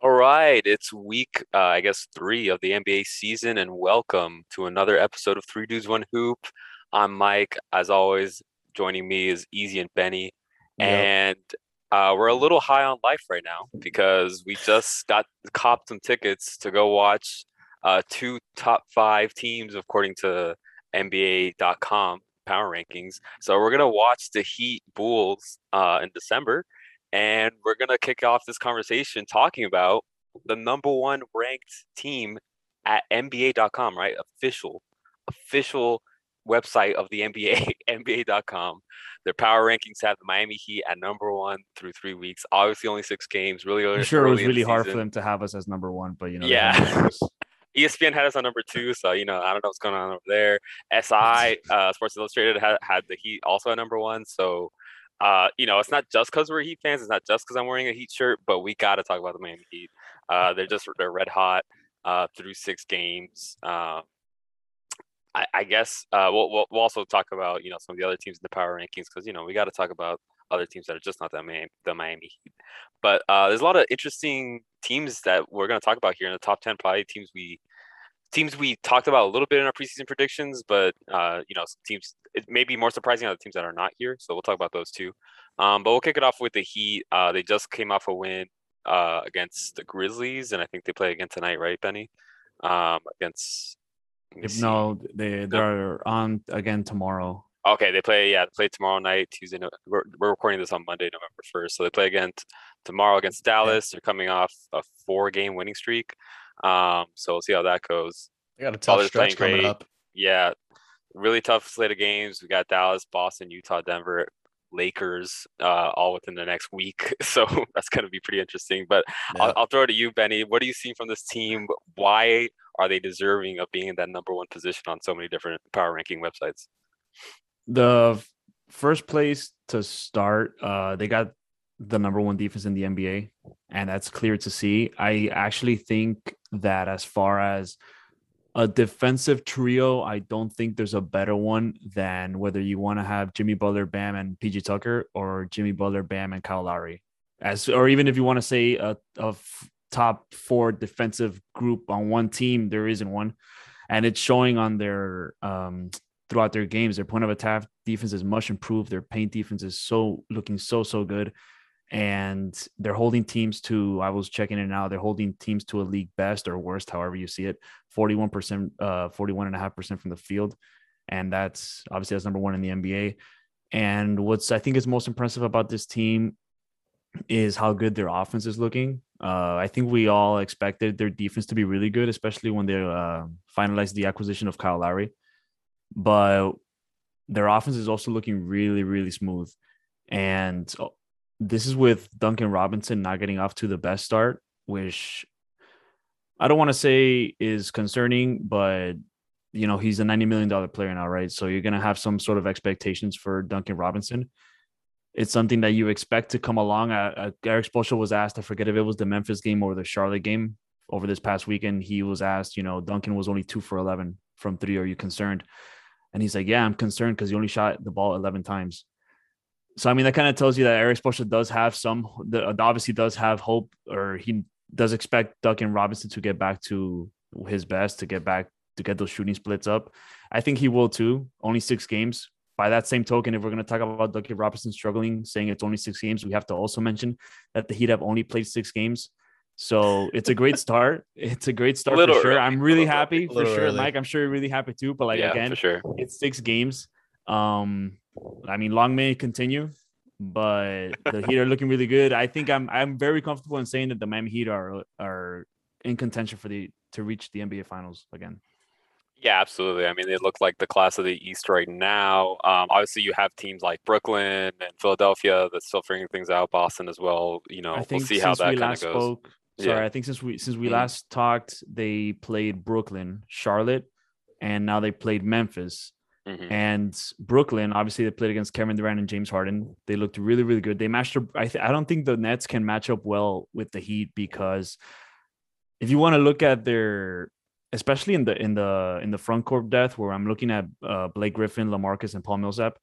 All right, it's week, uh, I guess, three of the NBA season, and welcome to another episode of Three Dudes One Hoop. I'm Mike. As always, joining me is Easy and Benny, Yep. and uh, we're a little high on life right now because we just got copped some tickets to go watch uh, two top five teams according to NBA.com power rankings. So we're gonna watch the Heat Bulls uh, in December, and we're gonna kick off this conversation talking about the number one ranked team at NBA.com, right? Official, official website of the NBA, NBA.com. Their power rankings have the Miami Heat at number one through three weeks. Obviously, only six games. Really, early, I'm sure it was early in the really hard for them to have us as number one, but you know, Yeah. had no choice. ESPN had us on number two, so you know I don't know what's going on over there. SI uh, Sports Illustrated had, had the Heat also at number one, so uh, you know it's not just because we're Heat fans. It's not just because I'm wearing a Heat shirt, but we got to talk about the Miami Heat. Uh, they're just they're red hot uh, through six games. Uh, I, I guess uh, we'll, we'll we'll also talk about you know some of the other teams in the power rankings because you know we got to talk about other teams that are just not the Miami, the Miami Heat. But uh, there's a lot of interesting teams that we're going to talk about here in the top ten. Probably teams we teams we talked about a little bit in our preseason predictions, but uh, you know teams it may be more surprising on the teams that are not here. So we'll talk about those too. Um, but we'll kick it off with the Heat. Uh, they just came off a win uh, against the Grizzlies, and I think they play again tonight, right, Benny? Um, against no, they they're on again tomorrow. Okay, they play. Yeah, they play tomorrow night, Tuesday. We're, we're recording this on Monday, November first. So they play again t- tomorrow against Dallas. They're coming off a four-game winning streak. Um, so we'll see how that goes. I got a tough stretch coming great. up. Yeah, really tough slate of games. We got Dallas, Boston, Utah, Denver, Lakers, uh, all within the next week. So that's going to be pretty interesting. But I'll, I'll throw it to you, Benny. What do you see from this team? Why are they deserving of being in that number one position on so many different power ranking websites? The first place to start, uh, they got the number one defense in the NBA, and that's clear to see. I actually think that as far as a defensive trio, I don't think there's a better one than whether you want to have Jimmy Butler, Bam, and PJ Tucker, or Jimmy Butler, Bam, and Kyle Lowry. As or even if you want to say a, a f- top four defensive group on one team, there isn't one, and it's showing on their um, throughout their games. Their point of attack defense is much improved. Their paint defense is so looking so so good, and they're holding teams to. I was checking it now. They're holding teams to a league best or worst, however you see it. Forty-one percent, uh, forty-one and a half percent from the field, and that's obviously that's number one in the NBA. And what's I think is most impressive about this team is how good their offense is looking. Uh, I think we all expected their defense to be really good, especially when they uh, finalized the acquisition of Kyle Lowry. But their offense is also looking really, really smooth. And uh, this is with Duncan Robinson not getting off to the best start, which I don't want to say is concerning, but you know, he's a $90 million player now, right? So you're going to have some sort of expectations for Duncan Robinson it's something that you expect to come along. Uh, Erik Spoelstra was asked, I forget if it was the Memphis game or the Charlotte game over this past weekend. He was asked, you know, Duncan was only two for 11 from three. Are you concerned? And he's like, yeah, I'm concerned because he only shot the ball 11 times. So, I mean, that kind of tells you that Erik Spoelstra does have some, the, obviously does have hope or he does expect Duncan Robinson to get back to his best, to get back, to get those shooting splits up. I think he will too. Only six games by that same token, if we're going to talk about Duncan Robinson struggling, saying it's only six games, we have to also mention that the Heat have only played six games. So it's a great start. It's a great start for sure. early, I'm really happy early. for sure. Mike. I'm sure you're really happy too. But like yeah, again, for sure. it's six games. Um, I mean, long may it continue, but the Heat are looking really good. I think I'm I'm very comfortable in saying that the Miami Heat are are in contention for the to reach the NBA Finals again. Yeah, absolutely. I mean, they look like the class of the East right now. Um, obviously, you have teams like Brooklyn and Philadelphia that's still figuring things out. Boston as well. You know, we'll see how that kind of goes. spoke, sorry, Yeah. I think since we since we Mhm. last talked, they played Brooklyn, Charlotte, and now they played Memphis. Mhm. And Brooklyn, obviously, they played against Kevin Durant and James Harden. They looked really, really good. They matched up. I, th- I don't think the Nets can match up well with the Heat because if you want to look at their, especially in the in the in the front court depth, where I'm looking at uh, Blake Griffin, LaMarcus, and Paul Millsap,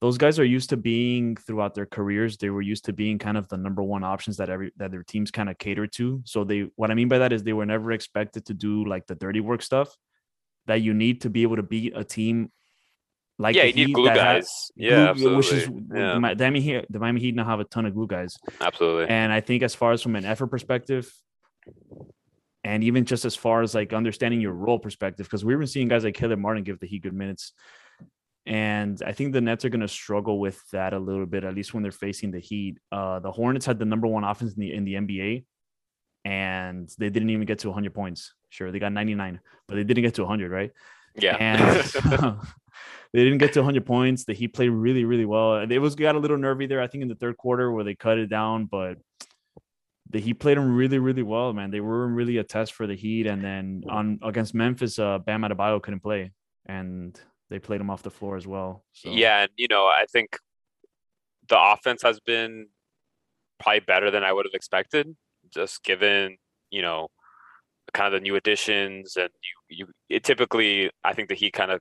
those guys are used to being throughout their careers. They were used to being kind of the number one options that every that their teams kind of cater to. So they what I mean by that is they were never expected to do like the dirty work stuff that you need to be able to beat a team like yeah, you need glue guys. yeah, glue- which is absolutely. yeah, the Mi- Miami Heat. The Miami Heat now have a ton of glue guys, absolutely. and I think as far as from an effort perspective, and even just as far as like understanding your role perspective, because we've been seeing guys like Caleb Martin give the Heat good minutes, and I think the Nets are going to struggle with that a little bit, at least when they're facing the Heat. Uh, the Hornets had the number one offense in the in the NBA, and they didn't even get to 100 points. Sure, they got 99, but they didn't get to 100, right? yeah. and they didn't get to 100 points. The Heat played really, really well. And it was got a little nervy there, I think, in the third quarter where they cut it down, but the Heat played them really, really well, man. They were really a test for the Heat. And then on against Memphis, uh, Bam Adebayo couldn't play, and they played him off the floor as well. So Yeah, and you know, I think the offense has been probably better than I would have expected, just given you know kind of the new additions and you you it typically I think the Heat kind of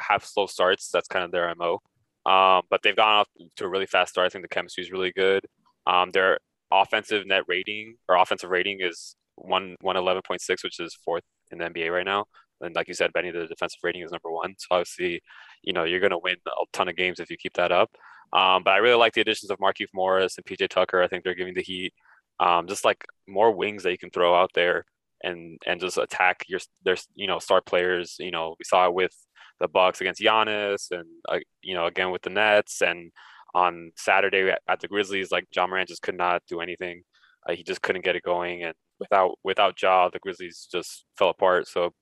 have slow starts. That's kind of their mo. Um, but they've gone off to a really fast start. I think the chemistry is really good. Um, their offensive net rating or offensive rating is one one eleven point six, which is fourth in the NBA right now. And like you said, Benny, the defensive rating is number one. So obviously, you know, you're going to win a ton of games if you keep that up. Um, but I really like the additions of Markieff Morris and PJ Tucker. I think they're giving the Heat um, just like more wings that you can throw out there and and just attack your their you know star players. You know, we saw it with the Bucks against Giannis, and uh, you know again with the Nets, and on Saturday at, the Grizzlies, like Ja Morant just could not do anything. Uh, he just couldn't get it going, and without without Ja, the Grizzlies just fell apart. So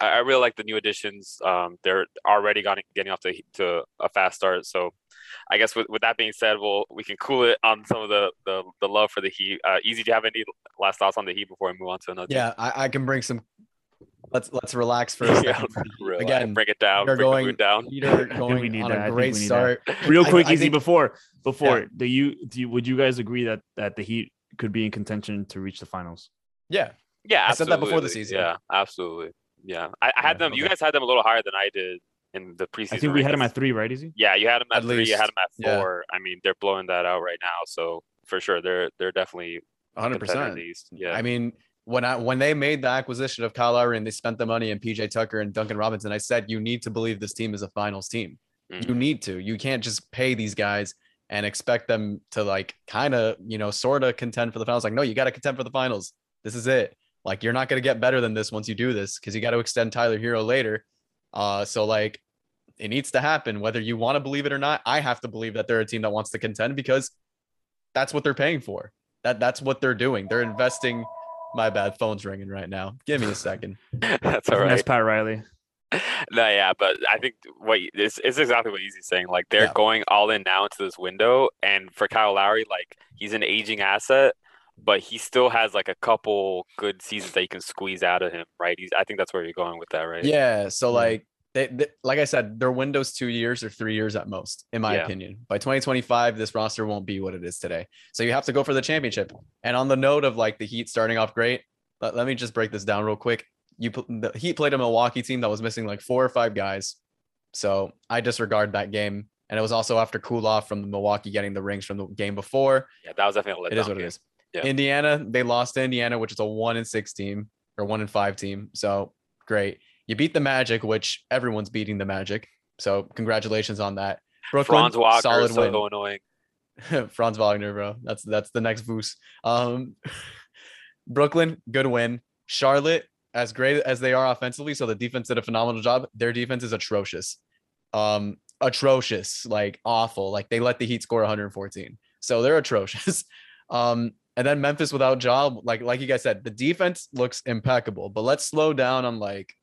I, I really like the new additions. Um, they're already got, getting off to, to a fast start. So I guess with, with that being said, we'll we can cool it on some of the the, the love for the Heat. Uh, Easy, do you have any last thoughts on the Heat before we move on to another? Yeah, I, I can bring some. Let's let's relax for a second. yeah, Again, bring it down. Bring going- down. We going need on that. A great we start. real quick, I easy think- before before do you do you, would you guys agree that that the Heat could be in contention to reach the finals? Yeah, Yeah, I said that before the season. Yeah, absolutely. Yeah, I, I had Yeah, them. You guys had them a little higher than I did in the preseason. I think we had them at three, right? Easy. Yeah, you had them at, At three. You had them at yeah. four. I mean, they're blowing that out right now. So for sure, they're they're definitely 100. contender in percent. Yeah, I mean, when I when they made the acquisition of Kyle Lowry and they spent the money and PJ Tucker and Duncan Robinson, I said you need to believe this team is a finals team. Mhm. You need to. You can't just pay these guys and expect them to like kind of you know sort of contend for the finals. Like, no, you got to contend for the finals. This is it. Like, you're not gonna get better than this once you do this because you got to extend Tyler Herro later. Uh, so like, it needs to happen whether you want to believe it or not. I have to believe that they're a team that wants to contend because that's what they're paying for. That that's what they're doing. They're investing. My bad. Phone's ringing right now. Give me a second. that's all That's right. Pat Riley. No, yeah, but I think what you- it's, it's exactly what Easy's saying. Like they're Yeah. going all in now into this window, and for Kyle Lowry, like he's an aging asset, but he still has like a couple good seasons that you can squeeze out of him, right? He's, I think that's where you're going with that, right? Yeah. So like they, they like I said, their window's two years or three years at most, in my Yeah. opinion. By 2025, this roster won't be what it is today. So you have to go for the championship. And on the note of like the Heat starting off great, let, let me just break this down real quick. You the Heat played a Milwaukee team that was missing like four or five guys. So I disregard that game. And it was also after cool off from the Milwaukee getting the rings from the game before. Yeah, that was definitely a. It is what it game. is. Yeah. Indiana, they lost to Indiana, which is a one in six team or one in five team. So great. You beat the Magic, which everyone's beating the Magic. So congratulations on that. Brooklyn, Franz Wagner solid so win. annoying. Franz Wagner, bro. That's that's the next boost. Um, Brooklyn, good win. Charlotte, as great as they are offensively, so the defense did a phenomenal job. Their defense is atrocious, um, atrocious, like awful. Like they let the Heat score 114, so they're atrocious. Um, and then Memphis without job, like like you guys said, the defense looks impeccable. But let's slow down on like,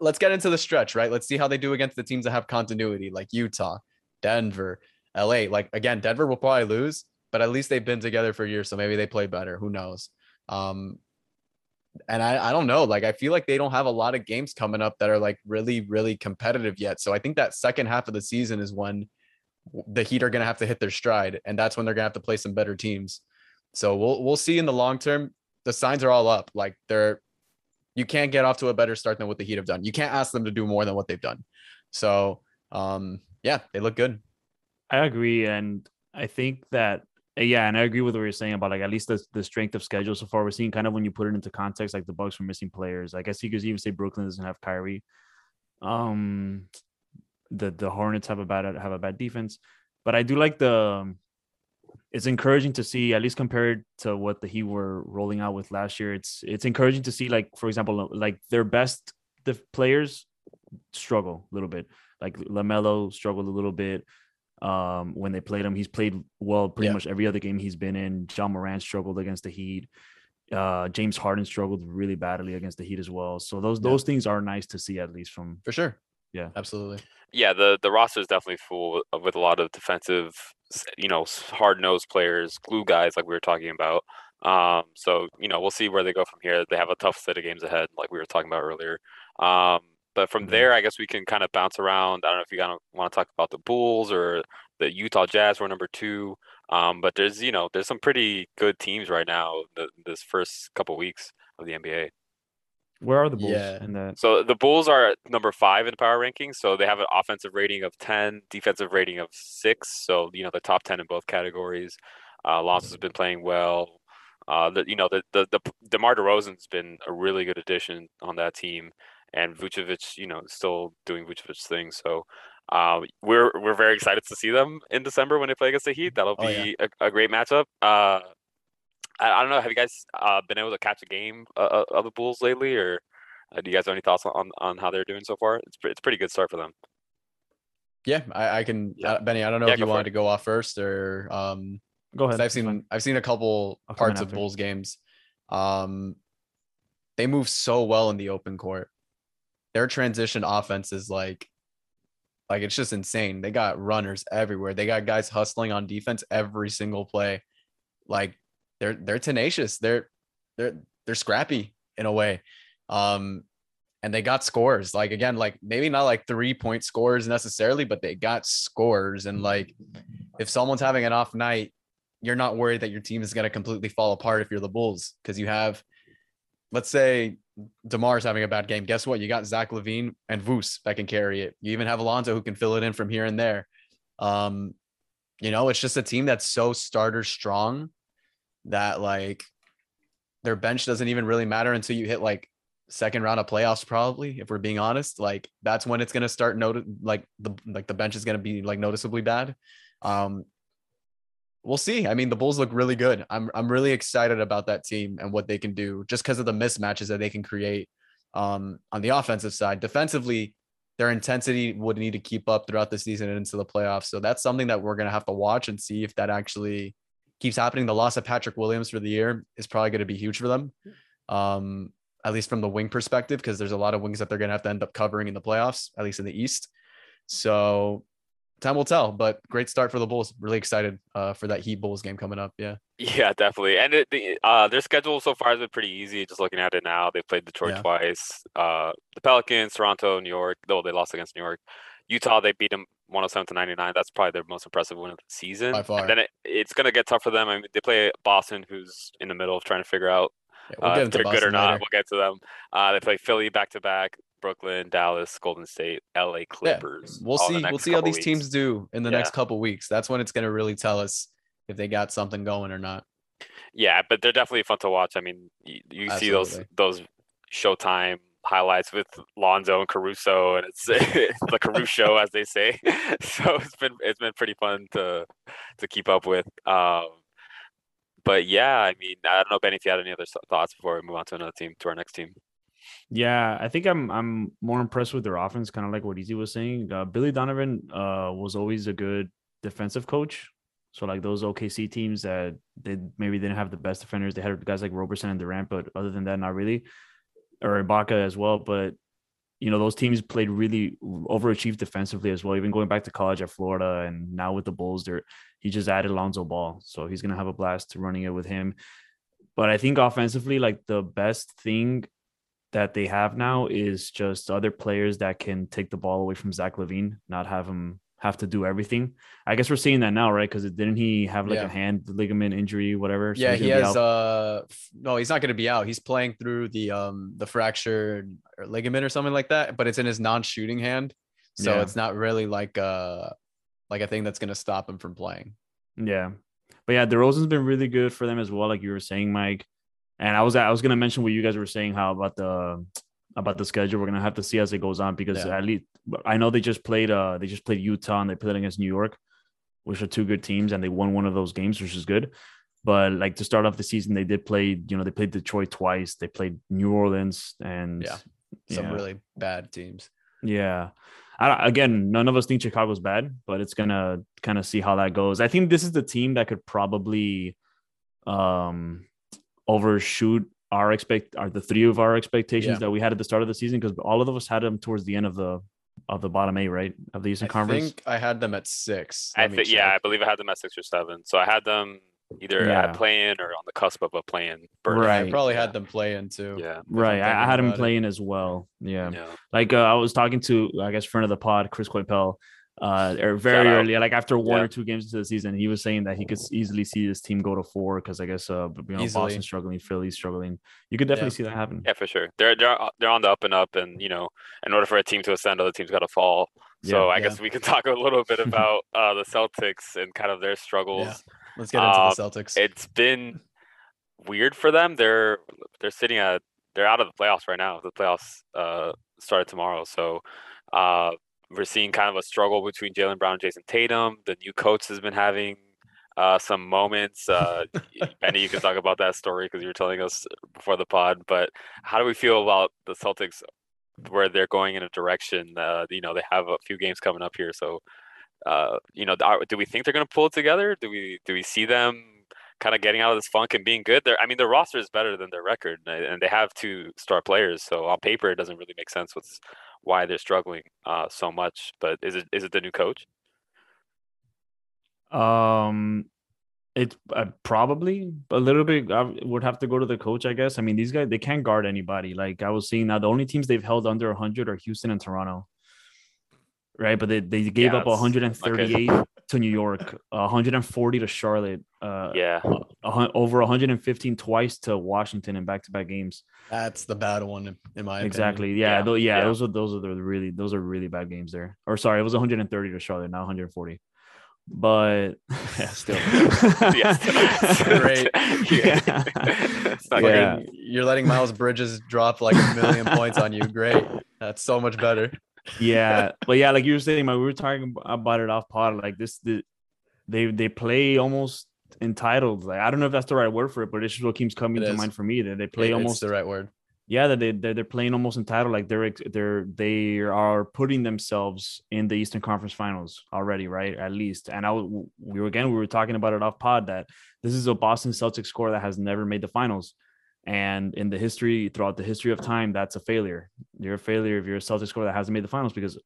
let's get into the stretch, right? Let's see how they do against the teams that have continuity, like Utah, Denver, LA. Like again, Denver will probably lose, but at least they've been together for years, so maybe they play better. Who knows? Um, and I, I don't know. Like I feel like they don't have a lot of games coming up that are like really, really competitive yet. So I think that second half of the season is when the Heat are gonna have to hit their stride, and that's when they're gonna have to play some better teams. So we'll we'll see in the long term. The signs are all up. Like they're you can't get off to a better start than what the Heat have done. You can't ask them to do more than what they've done. So um yeah, they look good. I agree, and I think that uh, yeah, and I agree with what you're saying about like at least the, the strength of schedule so far. We're seeing kind of when you put it into context, like the Bucks were missing players. Like I guess you could even say Brooklyn doesn't have Kyrie. Um, the the Hornets have a bad have a bad defense, but I do like the. It's encouraging to see, at least compared to what the Heat were rolling out with last year. It's it's encouraging to see, like for example, like their best the players struggle a little bit. Like LaMelo struggled a little bit um, when they played him. He's played well pretty Yeah. much every other game he's been in. Ja Morant struggled against the Heat. Uh, James Harden struggled really badly against the Heat as well. So those Yeah. those things are nice to see at least from For sure. Yeah. Absolutely. Yeah, the the roster is definitely full with, with a lot of defensive, you know, hard nosed players, glue guys like we were talking about. Um, so you know, we'll see where they go from here. They have a tough set of games ahead, like we were talking about earlier. Um, but from Mhm. there, I guess we can kind of bounce around. I don't know if you kind of want to talk about the Bulls or the Utah Jazz were number two. Um, but there's you know there's some pretty good teams right now. The, this first couple weeks of the NBA. Where are the Bulls Yeah. in that? So the Bulls are at number five in the power rankings. So they have an offensive rating of 10, defensive rating of six. So, you know, the top 10 in both categories. Uh, Lonzo's been playing well. Uh, the, you know, the, the, the DeMar DeRozan's been a really good addition on that team. And Vucevic, you know, still doing Vucevic's thing. So uh, we're, we're very excited to see them in December when they play against the Heat. That'll Oh, yeah. be a, a great matchup. Uh, I, I don't know. Have you guys uh, been able to catch a game uh, of the Bulls lately, or uh, do you guys have any thoughts on, on how they're doing so far? It's pre- it's a pretty good start for them. Yeah, I, I can. Yeah. Uh, Benny, I don't know Yeah, if you wanted it. to go off first or um, Go 'cause ahead. I've seen fine. I've seen a couple I'll parts of. Bulls games. Um, they move so well in the open court. Their transition offense is like, like it's just insane. They got runners everywhere. They got guys hustling on defense every single play. Like they're they're tenacious. They're they're they're scrappy in a way. Um, and they got scores. Like again, like maybe not like three point scores necessarily, but they got scores. And like if someone's having an off night, you're not worried that your team is going to completely fall apart if you're the Bulls because you have, let's say, DeMar's having a bad game. Guess what? You got Zach LaVine and Voos that can carry it. You even have Alonzo who can fill it in from here and there. Um, you know, it's just a team that's so starter strong that like their bench doesn't even really matter until you hit like second round of playoffs probably if we're being honest. Like that's when it's going to start note like the like the bench is going to be like noticeably bad. Um we'll see. I mean the bulls look really good. I'm i'm really excited about that team and what they can do just because of the mismatches that they can create um on the offensive side. Defensively their intensity would need to keep up throughout the season and into the playoffs. So that's something that we're going to have to watch and see if that actually keeps happening the loss of patrick williams for the year is probably going to be huge for them um at least from the wing perspective because there's a lot of wings that they're going to have to end up covering in the playoffs at least in the east so time will tell but great start for the bulls really excited uh, for that heat bulls game coming up yeah Yeah, definitely. And it, the, uh, their schedule so far has been pretty easy. Just looking at it now, they played Detroit Yeah. twice, uh, the Pelicans, Toronto, New York. Though they lost against New York, Utah they beat them 107 to 99. That's probably their most impressive win of the season. By far. And then it, it's gonna get tough for them. I mean, they play Boston, who's in the middle of trying to figure out Yeah, we'll uh, if they're good or not. later. We'll get to them. Uh, they play Philly back to back, Brooklyn, Dallas, Golden State, LA Clippers. Yeah. we'll all in the see we'll see how these teams do in the Yeah. next couple weeks that's when it's going to really tell us if they got something going or not Yeah, but they're definitely fun to watch. I mean, you, you see those those Showtime highlights with Lonzo and Caruso, and it's, the Caruso, as they say. So it's been it's been pretty fun to to keep up with. Um, but yeah, I mean, I don't know, Ben, if you had any other thoughts before we move on to another team, to our next team. Yeah, I think I'm I'm more impressed with their offense, kind of like what Easy was saying. Uh, Billy Donovan uh, was always a good defensive coach. So like those OKC teams that they maybe didn't have the best defenders, they had guys like Roberson and Durant, but other than that, not really. Or Ibaka as well, but you know those teams played really overachieved defensively as well. Even going back to college at Florida, and now with the Bulls, there he just added Lonzo Ball, so he's gonna have a blast running it with him. But I think offensively, like the best thing that they have now is just other players that can take the ball away from Zach LaVine, not have him have to do everything. I guess we're seeing that now, right? Because didn't he have like Yeah. a hand ligament injury, whatever? So yeah he has uh no he's not going to be out he's playing through the um the fractured ligament or something like that but it's in his non-shooting hand So Yeah. it's not really like uh like a thing that's gonna stop him from playing. Yeah. But yeah, DeRozan's been really good for them as well, like you were saying, Mike. And I was I was gonna mention what you guys were saying, how about the about the schedule. We're gonna have to see as it goes on because Yeah. at least I know they just played uh they just played Utah and they played against New York, which are two good teams, and they won one of those games, which is good. But like to start off the season, they did play, you know, they played Detroit twice, they played New Orleans and Yeah. Some yeah. really bad teams. Yeah. I, again, none of us think Chicago's bad, but it's gonna kind of see how that goes. I think this is the team that could probably um overshoot our expect are the three of our expectations Yeah. that we had at the start of the season because all of us had them towards the end of the of the bottom eight, right? Of the Eastern I Conference. think I had them at six. I Let me think yeah, I believe I had them at six or seven. So I had them either Yeah. at play-in or on the cusp of a play-in. Right. I probably Yeah. had them playing too. Yeah. Right. I, I had him about it. playing as well. Yeah. Yeah. Like uh, I was talking to, I guess, friend of the pod, Chris Coipel, uh, or very out. early, like after one Yeah. or two games into the season, he was saying that he could easily see this team go to four because I guess, uh, you know, Easily. Boston struggling, Philly struggling. You could definitely Yeah. see that happen. Yeah, for sure. They're they're uh, they're on the up and up, and you know, in order for a team to ascend, other teams got to fall. So Yeah. I Yeah. guess we can talk a little bit about uh, the Celtics and kind of their struggles. Let's get into Um, the Celtics. It's been weird for them. They're they're sitting at they're out of the playoffs right now. The playoffs uh, started tomorrow, so uh, we're seeing kind of a struggle between Jaylen Brown and Jayson Tatum. The new coach has been having uh, some moments. Uh, Benny, you can talk about that story because you were telling us before the pod. But how do we feel about the Celtics, where they're going in a direction? Uh, you know, they have a few games coming up here, so uh, you know, are, do we think they're going to pull it together? Do we do we see them kind of getting out of this funk and being good? They're, I mean, their roster is better than their record, and they have two star players. So on paper, it doesn't really make sense what's why they're struggling uh, so much. But is it is it the new coach? Um, it's uh, probably a little bit. I would have to go to the coach, I guess. I mean, these guys they can't guard anybody. Like I was seeing now, the only teams they've held under 100 are Houston and Toronto, right? But they they gave Yeah, up it's- 138 to New York, 140 to Charlotte, uh, Yeah, a over 115 twice to Washington in back to back games. That's the bad one in- in my opinion. Exactly. Yeah. Yeah, tho- yeah, yeah. Those are those are the really those are really bad games there. Or sorry, it was 130 to Charlotte, not 140. But yeah, still. Yes. Great. Yeah. It's Yeah. You're letting Miles Bridges drop like a million points on you. Great. That's so much better. Yeah, but yeah, like you were saying, we were talking about it off pod. Like this, the, they they play almost entitled. Like I don't know if that's the right word for it, but it's just what keeps coming It to is. mind for me. That they play It- almost the right word. yeah that they they're, they're playing almost entitled like they're they're they are putting themselves in the eastern conference finals already right at least and i we were again we were talking about it off pod that this is a boston celtics score that has never made the finals and in the history throughout the history of time that's a failure you're a failure if you're a celtics score that hasn't made the finals because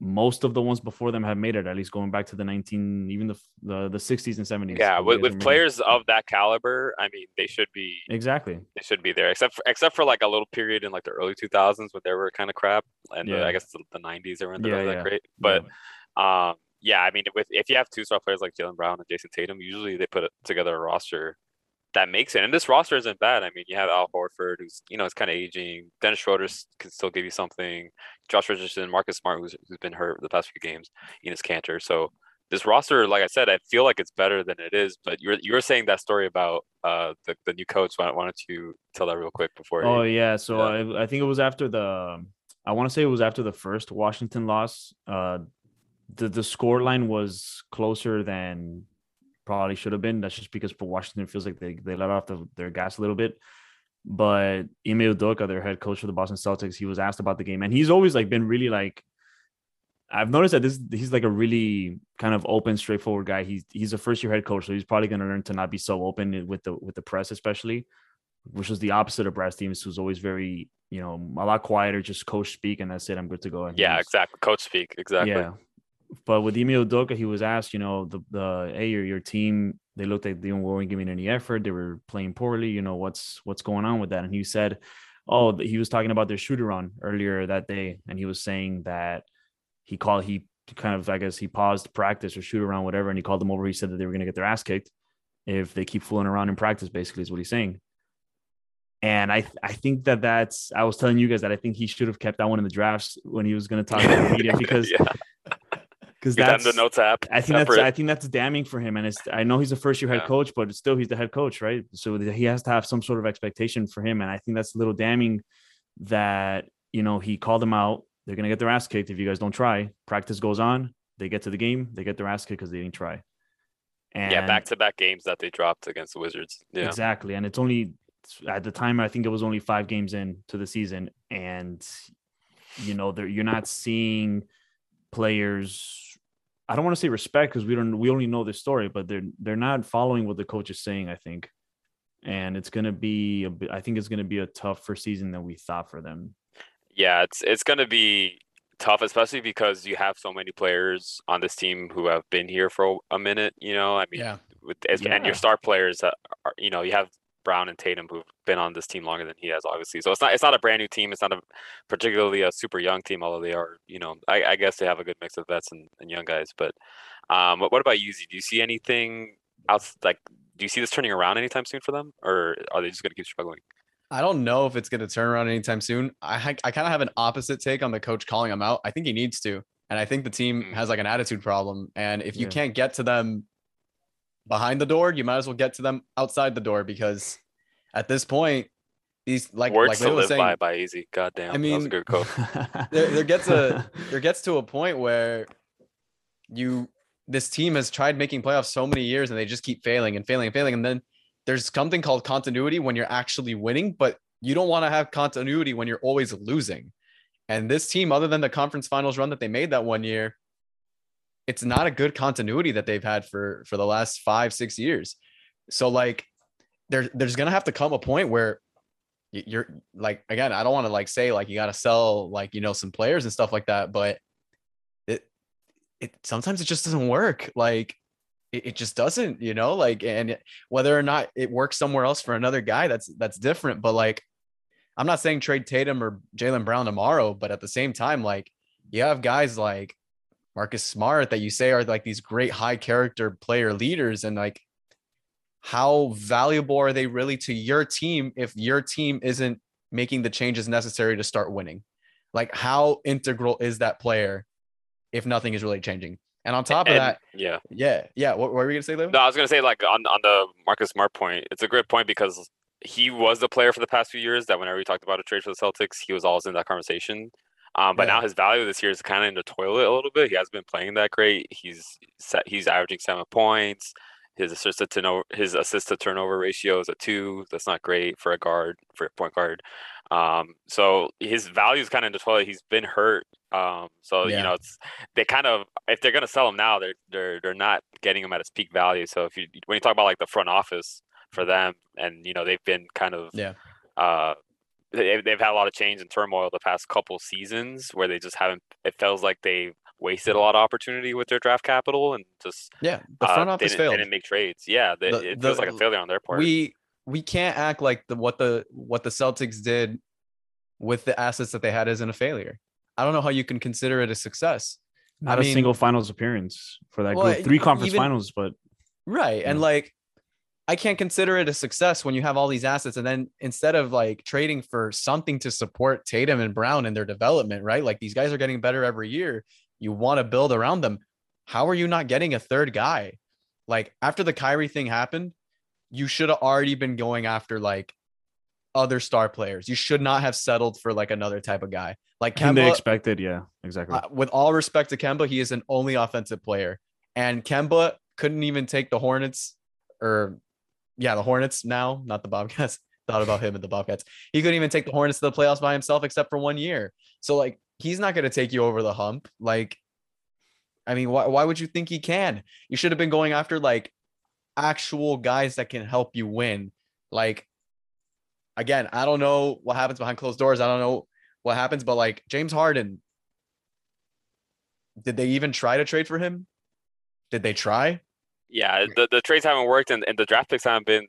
most of the ones before them have made it at least going back to the 19 even the the, the 60s and 70s Yeah, with, with were players of that caliber, I mean, they should be exactly they should be there. Except for except for like a little period in like the early 2000s when they were kind of crap, and Yeah. I guess the, the 90s they weren't Yeah, that yeah. great. Yeah. But um, yeah, I mean, with if you have two star players like Jaylen Brown and Jayson Tatum, usually they put together a roster that makes it. And this roster isn't bad. I mean, you have Al Horford, who's you know is kind of aging. Dennis Schroeder can still give you something. Josh Richardson, Marcus Smart, who's, who's been hurt the past few games. Enes Kanter. So this roster, like I said, I feel like it's better than it is. But you're you're saying that story about uh the, the new coach. Why, why don't you tell that real quick before? Oh you, yeah, so Yeah. I, I think it was after the I want to say it was after the first Washington loss. Uh, the the score line was closer than probably should have been. That's just because Washington feels like they they let off the, their gas a little bit. But Ime Udoka, their head coach for the Boston Celtics, he was asked about the game, and he's always like been really like. I've noticed that this he's like a really kind of open, straightforward guy. He's he's a first year head coach, so he's probably going to learn to not be so open with the with the press, especially which is the opposite of Brad Stevens, who's always very, you know, a lot quieter, just coach speak, and that's it. I'm good to go. And yeah, exactly. Coach speak exactly. Yeah. But with Ime Udoka, he was asked, you know, the the hey, your your team, they looked like they weren't giving any effort. They were playing poorly. You know, what's what's going on with that? And he said, oh, he was talking about their shooter on earlier that day, and he was saying that he called he kind of I guess he paused practice or shoot around whatever, and he called them over. He said that they were going to get their ass kicked if they keep fooling around in practice. Basically, is what he's saying. And I I think that that's I was telling you guys that I think he should have kept that one in the drafts when he was going to talk to the media because yeah, because that that's the notes app. I think that's. I think that's damning for him, and it's I know he's a first year head Yeah. coach, but still he's the head coach, right? So he has to have some sort of expectation for him, and I think that's a little damning that you know he called them out. They're gonna get their ass kicked if you guys don't try. Practice goes on, they get to the game, they get their ass kicked because they didn't try. And yeah, back to back games that they dropped against the Wizards. Yeah, Exactly. And it's only at the time I think it was only five games in to the season. And you know, you're not seeing players I don't want to say respect because we don't we only know this story, but they're they're not following what the coach is saying, I think. And it's gonna be a bit I think it's gonna be a tougher season than we thought for them. yeah, it's it's gonna be tough, especially because you have so many players on this team who have been here for a minute. You know, I mean, Yeah. with as, and Yeah. your star players that are, you know, you have Brown and Tatum who've been on this team longer than he has, obviously. So it's not it's not a brand new team. It's not a particularly a super young team, although they are, you know, I, I guess they have a good mix of vets and, and young guys. But um, what, what about Yuzi? Do you see anything else? Like, do you see this turning around anytime soon for them, or are they just going to keep struggling? I don't know if it's going to turn around anytime soon. I I kind of have an opposite take on the coach calling him out. I think he needs to, and I think the team Mm. has like an attitude problem. And if you Yeah. can't get to them behind the door, you might as well get to them outside the door because at this point, these like Words like to Leo was saying, by by Easy. God damn, that was mean, a good quote. there, there gets a there gets to a point where you this team has tried making playoffs so many years and they just keep failing and failing and failing and then there's something called continuity when you're actually winning but you don't want to have continuity when you're always losing and this team other than the conference finals run that they made that one year it's not a good continuity that they've had for for the last 5 6 years. So like there there's to have to come a point where you're like again i don't want to like say like you got to sell like you know some players and stuff like that but it it sometimes it just doesn't work. Like it, it just doesn't you know like and whether or not it works somewhere else for another guy that's that's different but like i'm not saying trade tatum or jaylen brown tomorrow but at the same time like you have guys like marcus smart that you say are like these great high character player leaders and like how valuable are they really to your team if your team isn't making the changes necessary to start winning? Like, how integral is that player if nothing is really changing? And on top of And- that, yeah. yeah, yeah. What, what were we gonna say, Leo? No, I was gonna say like on on the Marcus Smart point, it's a great point because he was the player for the past few years that whenever we talked about a trade for the Celtics, he was always in that conversation. Um, but Yeah. now his value this year is kind of in the toilet a little bit. He hasn't been playing that great. He's set, he's averaging seven points. His assist to turnover his assist to turnover ratio is a two. That's not great for a guard for a point guard. Um, so his value is kind of in the toilet. He's been hurt. Um, so Yeah. you know it's they kind of if they're gonna sell him now, they're they're they're not getting him at his peak value. So if you when you talk about like the front office for them, and you know they've been kind of Yeah. uh they they've had a lot of change and turmoil the past couple seasons where they just haven't. It feels like they wasted a lot of opportunity with their draft capital and just Yeah, the uh, front they office didn't, failed. They didn't make trades. Yeah, they, The- it feels the- like a failure on their part. we we can't act like the what the what the Celtics did with the assets that they had isn't a failure. I don't know how you can consider it a success. Not I a mean- single finals appearance for that Well, group. Three conference even- finals, but Right. And Yeah. like I can't consider it a success when you have all these assets and then instead of like trading for something to support Tatum and Brown in their development, right? Like these guys are getting better every year. You want to build around them. How are you not getting a third guy? Like after the Kyrie thing happened, you should have already been going after like other star players. You should not have settled for like another type of guy. Like and they Kemba, expected, yeah, exactly. uh, with all respect to Kemba, he is an only offensive player. And Kemba couldn't even take the Hornets or yeah, the Hornets now, not the Bobcats. Thought about him and the Bobcats. He couldn't even take the Hornets to the playoffs by himself except for one year. So like he's not gonna take you over the hump. Like, I mean, why why would you think he can? You should have been going after like actual guys that can help you win. Like again, I don't know what happens behind closed doors. I don't know what happens, but like James Harden, did they even try to trade for him? Did they try? Yeah, the, the trades haven't worked and, and the draft picks haven't been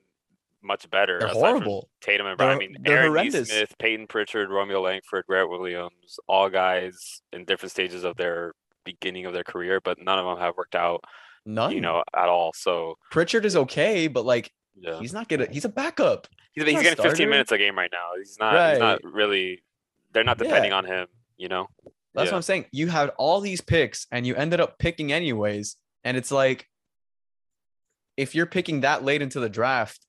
much better. They're horrible. Tatum and Brown. I mean, Aaron horrendous. Smith, Payton Pritchard, Romeo Langford, Garrett Williams, all guys in different stages of their beginning of their career, but none of them have worked out, None. you know, at all. So Pritchard is okay, but like Yeah. He's not gonna. He's a backup. He's, He's he's getting 15 minutes a game right now. He's not. He's not really. They're not depending on him. You know. That's Yeah. what I'm saying. You had all these picks and you ended up picking anyways. And it's like, if you're picking that late into the draft,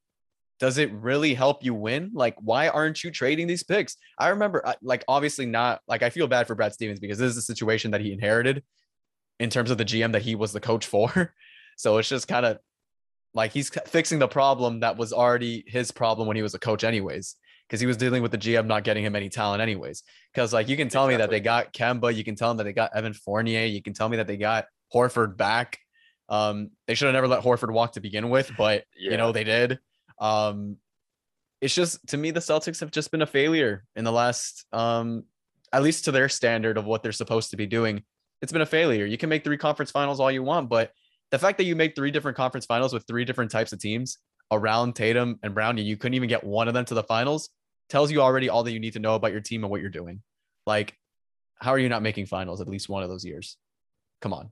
does it really help you win? Like, why aren't you trading these picks? I remember, uh, like, obviously not. Like, I feel bad for Brad Stevens because this is a situation that he inherited in terms of the GM that he was the coach for. So it's just kind of like he's fixing the problem that was already his problem when he was a coach, anyways, because he was dealing with the GM not getting him any talent, anyways. Because like you can tell me that they got Kemba, you can tell them that they got Evan Fournier, you can tell me that they got Horford back. Um, they should have never let Horford walk to begin with, but you know they did. Um, it's just to me the Celtics have just been a failure in the last, um, at least to their standard of what they're supposed to be doing. It's been a failure. You can make three conference finals all you want, but the fact that you make three different conference finals with three different types of teams around Tatum and Brown, and you couldn't even get one of them to the finals tells you already all that you need to know about your team and what you're doing. Like, how are you not making finals at least one of those years? Come on.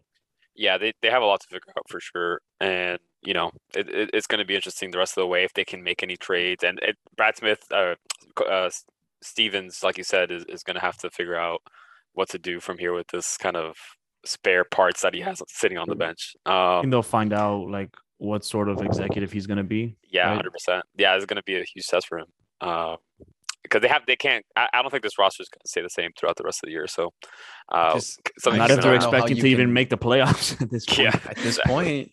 Yeah, they, they have a lot to figure out for sure. And, you know, it, it, it's going to be interesting the rest of the way if they can make any trades. And it, Brad Smith, uh, uh, Stevens, like you said, is, is going to have to figure out what to do from here with this kind of spare parts that he has sitting on the bench. I Um, think they'll find out like what sort of executive he's gonna be. yeah, right? hundred percent. Yeah, it's going to be a huge test for him. Uh, because they have, they can't. I, I don't think this roster is going to stay the same throughout the rest of the year. So, uh, Just- something Not if they're an eye on. expecting to even make the playoffs at this point. Yeah, At this point,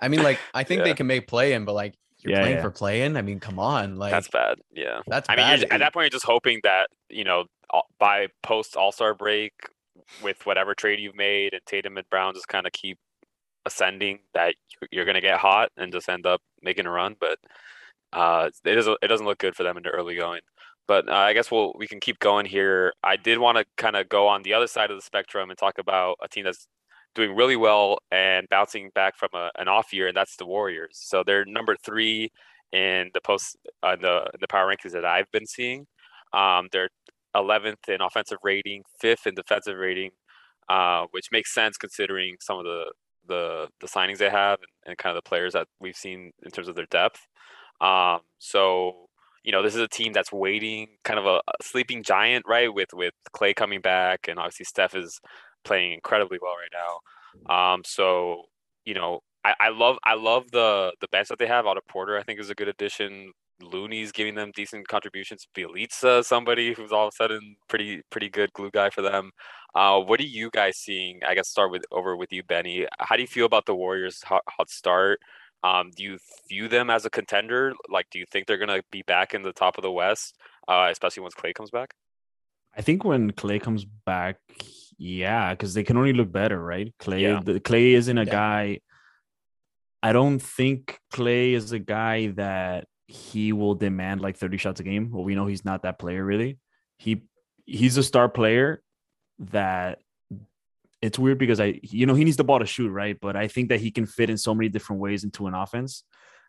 I mean, like, I think Yeah. they can make play in, but like, you're Yeah, playing yeah. for play in. I mean, come on. Like, that's bad. Yeah. that's I mean, bad. you're, at that point, you're just hoping that you know by post All Star break, with whatever trade you've made, and Tatum and Brown just kind of keep ascending, that you- you're gonna get hot and just end up making a run. But uh, it doesn't it doesn't look good for them in the early going. But uh, I guess we'll we can keep going here. I did want to kind of go on the other side of the spectrum and talk about a team that's doing really well and bouncing back from a, an off year, and that's the Warriors. So they're number three in the post uh, the the power rankings that I've been seeing. Um, they're 11th in offensive rating, fifth in defensive rating, uh, which makes sense considering some of the the the signings they have and, and kind of the players that we've seen in terms of their depth. Um, so you know, this is a team that's waiting, kind of a, a sleeping giant, right? With with Clay coming back, and obviously Steph is playing incredibly well right now. Um, so you know, I, I love I love the the bench that they have. Otto Porter, I think, is a good addition. Looney's giving them decent contributions. Bjelica, somebody who's all of a sudden pretty pretty good glue guy for them. Uh, what are you guys seeing? I guess start with over with you, Benny. How do you feel about the Warriors' hot, hot start? Um, do you view them as a contender? Like, do you think they're gonna be back in the top of the West, uh, especially once Clay comes back? I think when Clay comes back, yeah, because they can only look better, right? Clay, Yeah. the, Clay isn't a Yeah. guy. I don't think Clay is a guy that he will demand like 30 shots a game. Well, we know he's not that player really. He he's a star player that it's weird because I you know he needs the ball to shoot, right? But I think that he can fit in so many different ways into an offense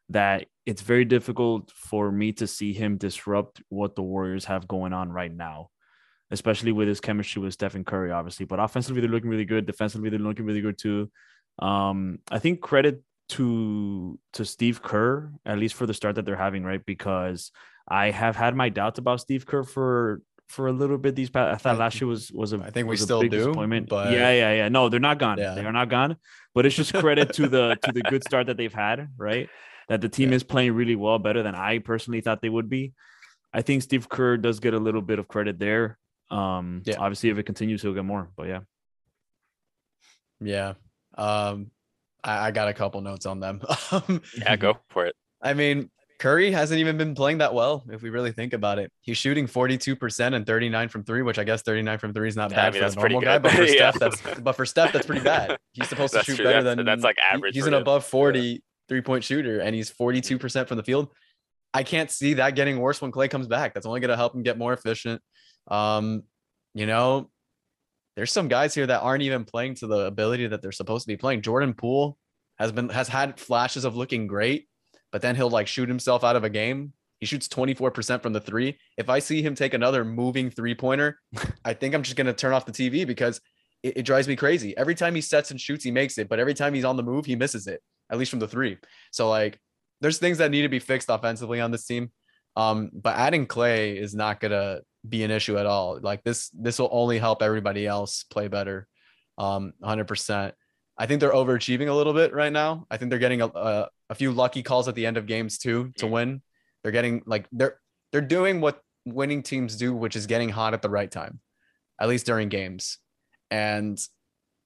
that it's very difficult for me to see him disrupt what the Warriors have going on right now especially with his chemistry with Stephen Curry, obviously. But offensively, they're looking really good. Defensively, they're looking really good too. Um, I think credit to to Steve Kerr, at least for the start that they're having, right? Because I have had my doubts about Steve Kerr for for a little bit. These past, I thought I- last year was was a I think we still big do, disappointment. but- yeah, yeah, yeah. No, they're not gone. Yeah. They are not gone. But it's just credit to the to the good start that they've had, right? That the team Yeah. is playing really well, better than I personally thought they would be. I think Steve Kerr does get a little bit of credit there. Um, Yeah. obviously, if it continues, he'll get more. But yeah, Yeah. Um, I, I got a couple notes on them. Um, Yeah, go for it. I mean, Curry hasn't even been playing that well if we really think about it. He's shooting 42% and 39 from three, which I guess 39 from three is not Yeah, I bad mean, for a normal guy, but for Yeah. Steph, that's but for Steph, that's pretty bad. He's supposed to shoot true. better That's- than that's like he- average He's an him. above 40 three-point shooter and he's 42% from the field. I can't see that getting worse when Clay comes back. That's only going to help him get more efficient. Um, you know, there's some guys here that aren't even playing to the ability that they're supposed to be playing. Jordan Poole has been has had flashes of looking great, but then he'll like shoot himself out of a game. He shoots 24% from the three. If I see him take another moving three pointer, I think I'm just gonna turn off the TV because it, it drives me crazy. Every time he sets and shoots, he makes it, but every time he's on the move, he misses it, at least from the three. So like there's things that need to be fixed offensively on this team. Um, but adding Clay is not gonna be an issue at all. Like this, this will only help everybody else play better. Um, 100%. I think they're overachieving a little bit right now. I think they're getting a, a, a few lucky calls at the end of games too to win. They're getting like they're they're doing what winning teams do, which is getting hot at the right time, at least during games. And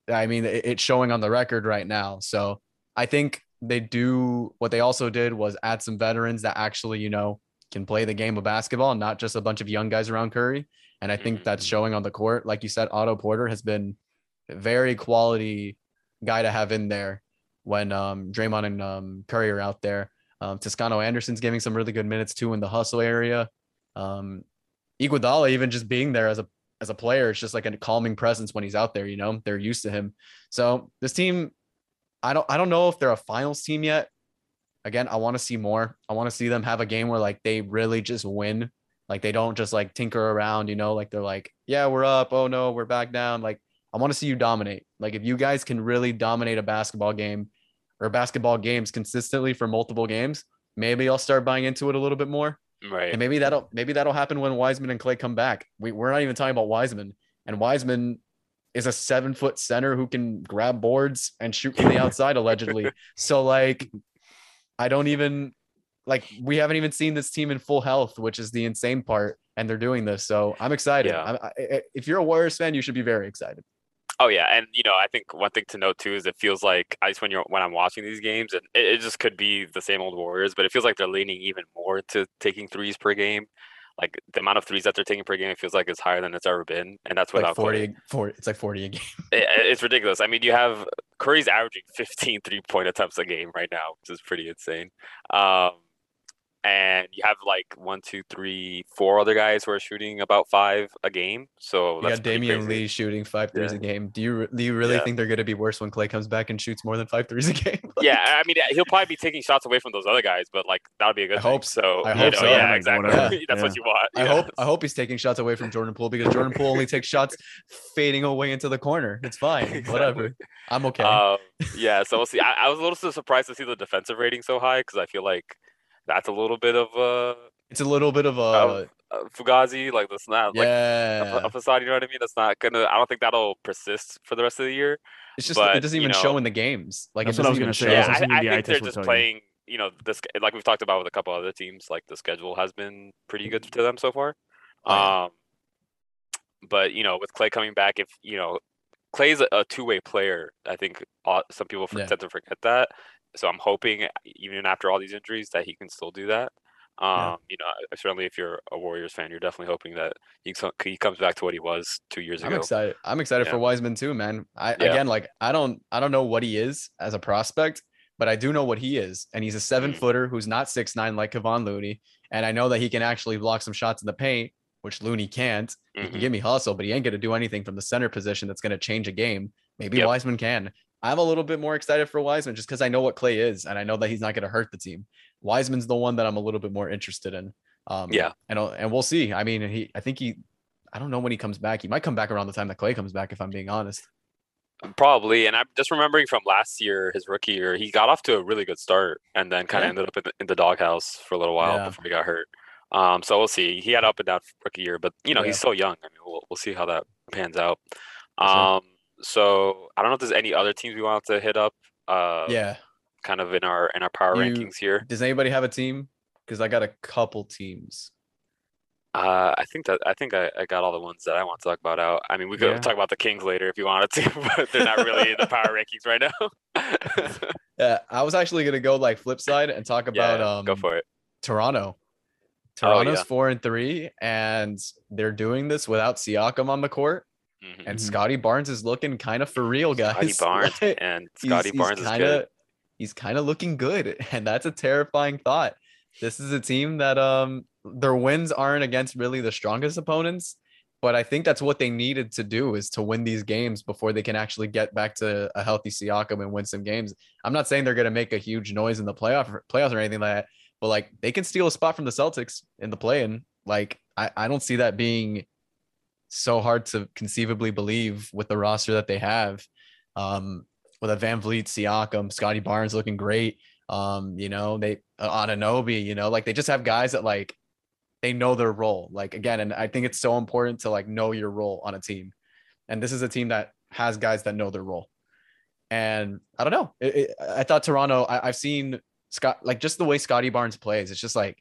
I mean, it's showing on the record right now. So I think they do what they also did was add some veterans that actually, you know, can play the game of basketball, not just a bunch of young guys around Curry. And I think that's mm-hmm. showing on the court. Like you said, Otto Porter has been very quality guy to have in there when um, Draymond and um, Curry are out there. Um, Toscano Anderson's giving some really good minutes too in the hustle area. Um, Iguodala even just being there as a as a player, it's just like a calming presence when he's out there. You know, they're used to him. So this team, I don't I don't know if they're a finals team yet. Again, I want to see more. I want to see them have a game where like they really just win. Like they don't just like tinker around, you know, like they're like, yeah, we're up. Oh no, we're back down. Like I want to see you dominate. Like if you guys can really dominate a basketball game or basketball games consistently for multiple games, maybe I'll start buying into it a little bit more. Right. And maybe that'll maybe that'll happen when Wiseman and Clay come back. We, we're not even talking about Wiseman. And Wiseman is a seven foot center who can grab boards and shoot from the outside, allegedly. So like I don't even like we haven't even seen this team in full health, which is the insane part. And they're doing this. So I'm excited. Yeah. I, I, if you're a Warriors fan, you should be very excited. Oh yeah, and you know, I think one thing to note too is it feels like I just when you're when I'm watching these games, and it, it, just could be the same old Warriors, but it feels like they're leaning even more to taking threes per game. Like the amount of threes that they're taking per game, it feels like it's higher than it's ever been, and that's without like 40, 40 It's like forty a game. it, it's ridiculous. I mean, you have Curry's averaging 15 three point attempts a game right now, which is pretty insane. Um, and you have like one, two, three, four other guys who are shooting about five a game. So you got Damion Lee shooting five threes yeah. a game. Do you do you really yeah. think they're going to be worse when Clay comes back and shoots more than five threes a game? like, yeah, I mean he'll probably be taking shots away from those other guys, but like that would be a good. I thing. hope so. I hope know, so. Yeah, exactly. Yeah. That's what you want. I hope I hope he's taking shots away from Jordan Poole because Jordan Poole only takes shots fading away into the corner. It's fine. Exactly. Whatever. I'm okay. Um, yeah, so we'll see. I, I was a little surprised to see the defensive rating so high because I feel like that's a little bit of a. It's a little bit of a. Fugazi, like that's not yeah. like a, a facade. You know what I mean? That's not gonna. I don't think that'll persist for the rest of the year. It's just but, it doesn't even you know, show in the games. Like that's what I was gonna say. Yeah, I, I think they're just playing. You know, this like we've talked about with a couple other teams. Like the schedule has been pretty good to them so far. Oh. Um, but you know, with Clay coming back, if you know, Clay's a, a two-way player. I think some people yeah. tend to forget that so I'm hoping even after all these injuries that he can still do that. Um, yeah. You know, certainly if you're a Warriors fan, you're definitely hoping that he, he comes back to what he was two years I'm ago. excited. I'm excited yeah. for Wiseman too, man. I yeah. again, like I don't, I don't know what he is as a prospect, but I do know what he is, and he's a seven mm-hmm. footer who's not six nine like Kevon Looney, and I know that he can actually block some shots in the paint, which Looney can't. Mm-hmm. He can mm-hmm. give me hustle, but he ain't gonna do anything from the center position that's gonna change a game. Maybe yep. Wiseman can. I'm a little bit more excited for Wiseman just because I know what Clay is and I know that he's not going to hurt the team. Wiseman's the one that I'm a little bit more interested in. Um, yeah, and and we'll see. I mean, he, I think he, I don't know when he comes back. He might come back around the time that Clay comes back, if I'm being honest. Probably, and I'm just remembering from last year, his rookie year, he got off to a really good start, and then kind of yeah. ended up in the, in the doghouse for a little while yeah. before he got hurt. Um, so we'll see. He had up and down rookie year, but you know yeah. he's so young. I mean, we'll we'll see how that pans out. Um, so I don't know if there's any other teams we want to hit up. Uh, yeah, kind of in our in our power you, rankings here. Does anybody have a team? Because I got a couple teams. Uh, I think that I think I, I got all the ones that I want to talk about out. I mean, we could yeah. talk about the Kings later if you wanted to, but they're not really in the power rankings right now. yeah, I was actually gonna go like flip side and talk about yeah, um go for it. Toronto. Toronto's oh, yeah. four and three, and they're doing this without Siakam on the court. Mm-hmm. And Scottie Barnes is looking kind of for real, guys. Scottie Barnes and Scottie he's, Barnes he's kinda, is good. He's kind of looking good, and that's a terrifying thought. This is a team that um their wins aren't against really the strongest opponents, but I think that's what they needed to do is to win these games before they can actually get back to a healthy Siakam and win some games. I'm not saying they're going to make a huge noise in the playoff playoffs or anything like that, but like they can steal a spot from the Celtics in the play-in. Like I, I don't see that being so hard to conceivably believe with the roster that they have. Um, with a VanVleet, Siakam, Scottie Barnes looking great. Um, you know, they uh, Anunoby, you know, like they just have guys that like they know their role. Like again, and I think it's so important to like know your role on a team. And this is a team that has guys that know their role. And I don't know. It, it, I thought Toronto. I, I've seen Scott like just the way Scottie Barnes plays. It's just like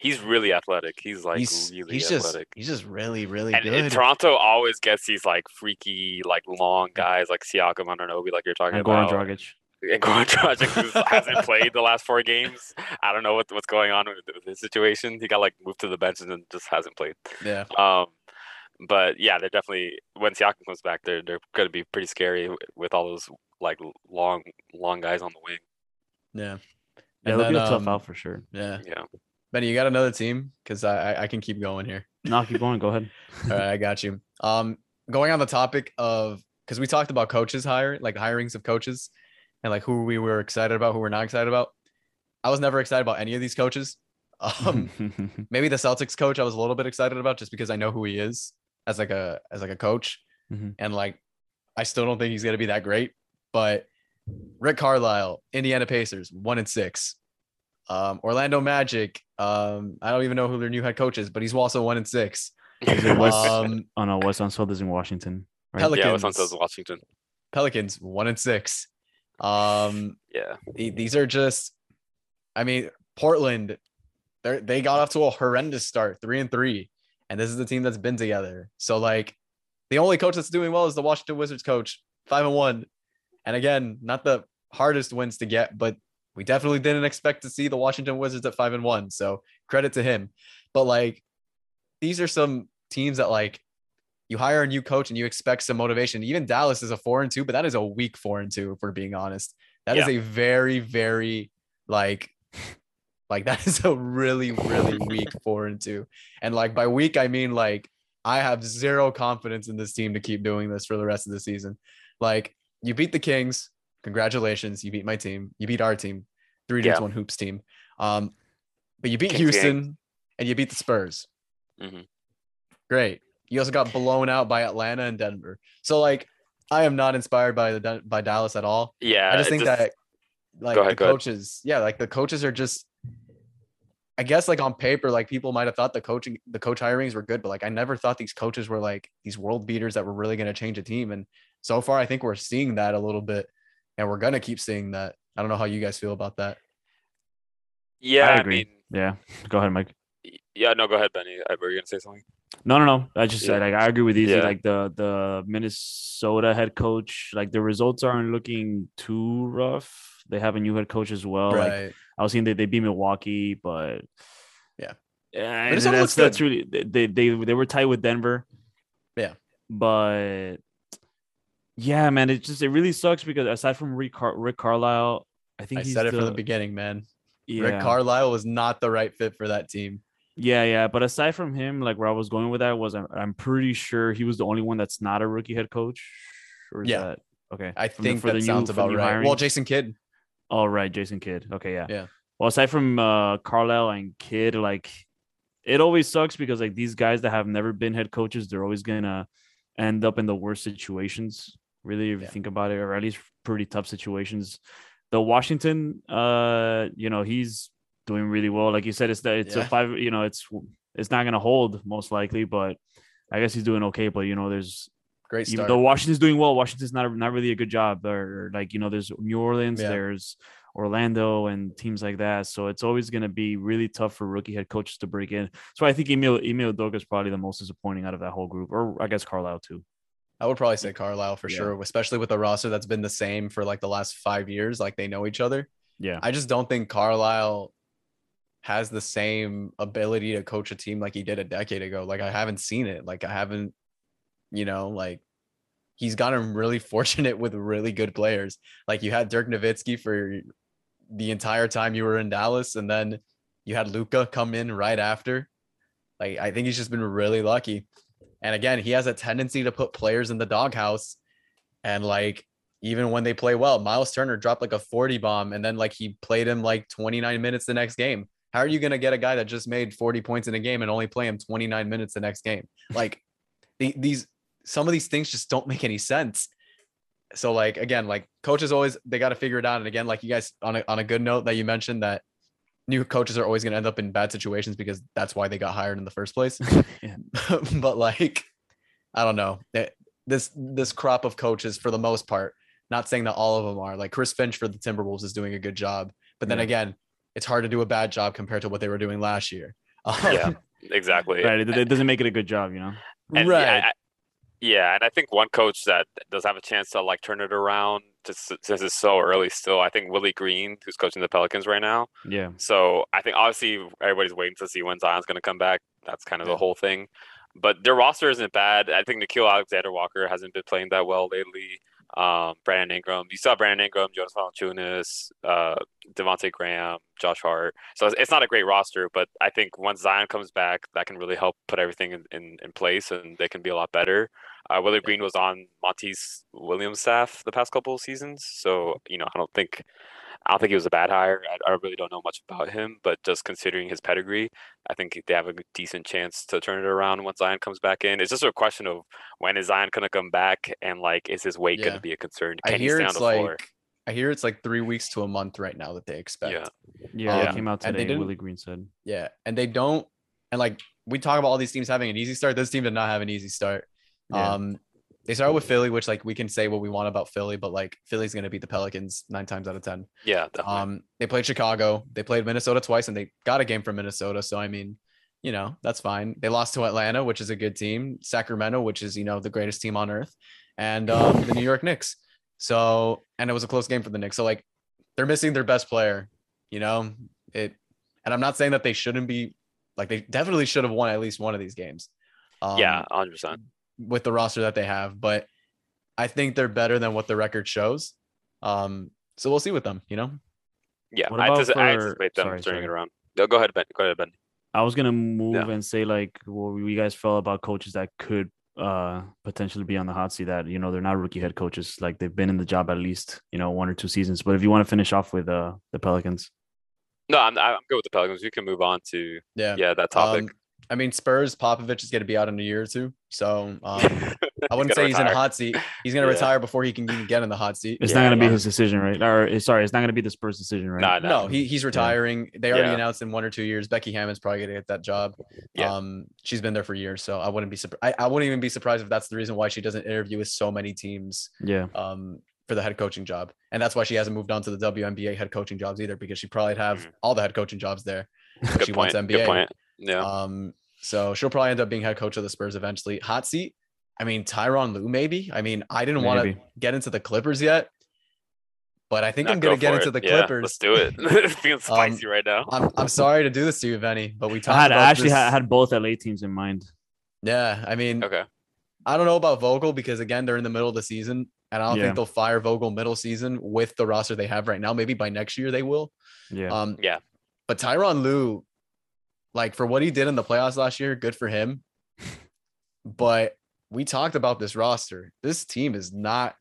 He's really athletic. He's like he's really he's just athletic. he's just really really and, good. and Toronto always gets these like freaky, like long guys like Siakam, Anunoby, like you're talking And Goran about. Dragic. and Goran Dragic who hasn't played the last four games. I don't know what, what's going on with, with his situation. He got like moved to the bench and then just hasn't played. yeah, Um, but yeah, they're definitely when Siakam comes back, they're they're going to be pretty scary with all those like long long guys on the wing. yeah, Yeah, And it'll be a then, tough um, out for sure. yeah. Yeah, Benny, you got another team? Because I, I I can keep going here. No, keep going. Go ahead. All right, I got you. Um, going on the topic of because we talked about coaches hire, like hirings of coaches, and like who we were excited about, who we're not excited about. I was never excited about any of these coaches. Um, maybe the Celtics coach I was a little bit excited about just because I know who he is as like a as like a coach, Mhm. and like I still don't think he's gonna be that great. But Rick Carlisle, Indiana Pacers, one and six. Um, Orlando Magic. Um, I don't even know who their new head coach is, but he's also one and six. West? Um, oh no, Wes Unseld is in Washington. Right? Pelicans. yeah. What's on says Washington. Pelicans one and six. Um, Yeah, the- these are just, I mean, Portland, they they got off to a horrendous start, three and three, and this is the team that's been together. So like, the only coach that's doing well is the Washington Wizards coach, five and one, and again, not the hardest wins to get, but we definitely didn't expect to see the Washington Wizards at five and one. So credit to him. But like, these are some teams that like you hire a new coach and you expect some motivation. Even Dallas is a four and two, but that is a weak four and two, if we're being honest. That is Yeah. a very, very like like that is a really, really weak four and two. And like by weak, I mean like I have zero confidence in this team to keep doing this for the rest of the season. Like you beat the Kings, congratulations. You beat my team. You beat our team, three dudes, Yeah. one hoops team. Um, but you beat Kings. Houston and you beat the Spurs. Mhm. Great. You also got blown out by Atlanta and Denver. So like, I am not inspired by the by Dallas at all. yeah. I just think that like ahead, the coaches, yeah, like the coaches are just. I guess like on paper, like people might have thought the coaching, the coach hirings were good, but like I never thought these coaches were like these world beaters that were really going to change a team. And so far, I think we're seeing that a little bit, and we're gonna keep seeing that. I don't know how you guys feel about that. yeah. I I, agree. mean, Yeah. Go ahead, Mike. yeah. No, go ahead, Benny. Were you gonna say something? No, no, no. I just Yeah. said like I agree with you. Yeah. Like the the Minnesota head coach, like the results aren't looking too rough. They have a new head coach as well. Like right. I was seeing that they beat Milwaukee, but Yeah. yeah, and Minnesota that's that's good. really they they they were tight with Denver. Yeah. but yeah, man, it just it really sucks because aside from Rick, Car- Rick Carlisle, I think I he's said it the, from the beginning, man. Yeah, Rick Carlisle was not the right fit for that team. yeah, yeah. But aside from him, like where I was going with that was I'm, I'm pretty sure he was the only one that's not a rookie head coach. Yeah. that okay? I From think for the that new- sounds the about new right. Well. Jason Kidd. All right, Jason Kidd. Okay, yeah. Yeah. Well, aside from uh Carlisle and Kidd, like it always sucks because like these guys that have never been head coaches, they're always gonna end up in the worst situations. Really, if you think about it, or at least pretty tough situations. The Washington, uh, you know, he's doing really well. Like you said, it's the it's Yeah. a five. You know, it's it's not gonna hold most likely, but I guess he's doing okay. But you know, there's Great even start. though Washington's doing well, Washington's not not really a good job. Or like you know, there's New Orleans, Yeah. there's Orlando, and teams like that. So it's always going to be really tough for rookie head coaches to break in. So I think Ime Ime Udoka is probably the most disappointing out of that whole group, or I guess Carlisle too. I would probably say Carlisle for Yeah. sure, especially with a roster that's been the same for like the last five years. Like they know each other. Yeah, I just don't think Carlisle has the same ability to coach a team like he did a decade ago. Like I haven't seen it. Like I haven't, you know, like he's gotten really fortunate with really good players. Like you had Dirk Nowitzki for the entire time you were in Dallas, and then you had Luka come in right after. Like I think he's just been really lucky. And again, he has a tendency to put players in the doghouse. And like even when they play well, Miles Turner dropped like a 40 bomb and then like he played him like 29 minutes the next game. How are you going to get a guy that just made 40 points in a game and only play him 29 minutes the next game? Like the, these some of these things just don't make any sense. so like again, like coaches always they got to figure it out. And again, like you guys on a on a good note that you mentioned that new coaches are always going to end up in bad situations because that's why they got hired in the first place. Yeah. but like, I don't know. It- This this crop of coaches, for the most part, not saying that all of them are like Chris Finch for the Timberwolves is doing a good job, but then Yeah. again, it's hard to do a bad job compared to what they were doing last year. Um, Yeah. exactly. Right. It, it doesn't make it a good job, you know. And right. Yeah, I, yeah, and I think one coach that does have a chance to like turn it around, just since it's so early still. I think Willie Green, who's coaching the Pelicans right now. Yeah. So I think obviously everybody's waiting to see when Zion's going to come back. That's kind of Yeah. the whole thing. But their roster isn't bad. I think Nickeil Alexander Walker hasn't been playing that well lately. Um, Brandon Ingram, you saw Brandon Ingram, Jonas Valanciunas, uh, Devonte' Graham, Josh Hart. So it's, it's not a great roster, but I think once Zion comes back, that can really help put everything in, in, in place, and they can be a lot better. Uh, Willie Green was on Monty's Williams staff the past couple of seasons, so you know I don't think I don't think he was a bad hire. I, I really don't know much about him, but just considering his pedigree, I think they have a decent chance to turn it around once Zion comes back in. It's just a question of when is Zion gonna come back, and like, is his weight Yeah. gonna be a concern? I Can he hear stay on it's the like floor? I hear it's like three weeks to a month right now that they expect. Yeah, Yeah. Um, it came out and they today. didn't- Willie Green said. Yeah, and they don't. And like we talk about all these teams having an easy start. This team did not have an easy start. Yeah. Um, they started with Philly, which like we can say what we want about Philly, but like Philly's gonna beat the Pelicans nine times out of ten. yeah, definitely. Um, they played Chicago, they played Minnesota twice, and they got a game from Minnesota. So I mean, you know, that's fine. They lost to Atlanta, which is a good team, Sacramento, which is you know the greatest team on earth, and um, the New York Knicks. So and it was a close game for the Knicks. So like they're missing their best player, you know. It and I'm not saying that they shouldn't be like they definitely should have won at least one of these games. Um, yeah, hundred percent. With the roster that they have, but I think they're better than what the record shows. Um, so we'll see with them, you know. Yeah, What I, about antici- I anticipate them sorry, turning sorry. it around. No, go ahead, Ben. Go ahead, Ben. I was gonna move Yeah. and say like what you guys felt about coaches that could uh potentially be on the hot seat that you know they're not rookie head coaches like they've been in the job at least you know one or two seasons but if you want to finish off with uh the pelicans No, I'm I'm good with the Pelicans. We can move on to Yeah. yeah that topic. Um, I mean, Spurs Popovich is going to be out in a year or two, so um, I wouldn't say he's in a hot seat. He's going to Yeah. retire before he can even get in the hot seat. it's Yeah, not gonna be his decision right or eh, sorry it's not gonna be the spurs decision right Nah, No, he, he's retiring. They already Yeah. announced in one or two years. Becky Hammon's probably going to get that job. Yeah. Um, she's been there for years, so I wouldn't be surprised. I, I wouldn't even be surprised if that's the reason why she doesn't interview with so many teams yeah um, for the head coaching job, and that's why she hasn't moved on to the WNBA head coaching jobs either, because she probably have Mhm. all the head coaching jobs there. Good she point. wants Good point. Yeah. Um, so she'll probably end up being head coach of the Spurs eventually. Hot seat. I mean, Tyronn Lue, maybe. I mean, I didn't want to get into the Clippers yet, but I think Nah, I'm gonna get for into it. the Yeah, Clippers. let's do it. it's feeling spicy right now. I'm, I'm sorry to do this to you, Benny, but we i talked had I actually this- had, had both la teams in mind Yeah, I mean, Okay. I don't know about Vogel because again, they're in the middle of the season, and I don't Yeah. think they'll fire Vogel middle season with the roster they have right now. Maybe by next year they will. yeah Um, Yeah. But Tyronn Lue, like for what he did in the playoffs last year, good for him. But we talked about this roster. This team is not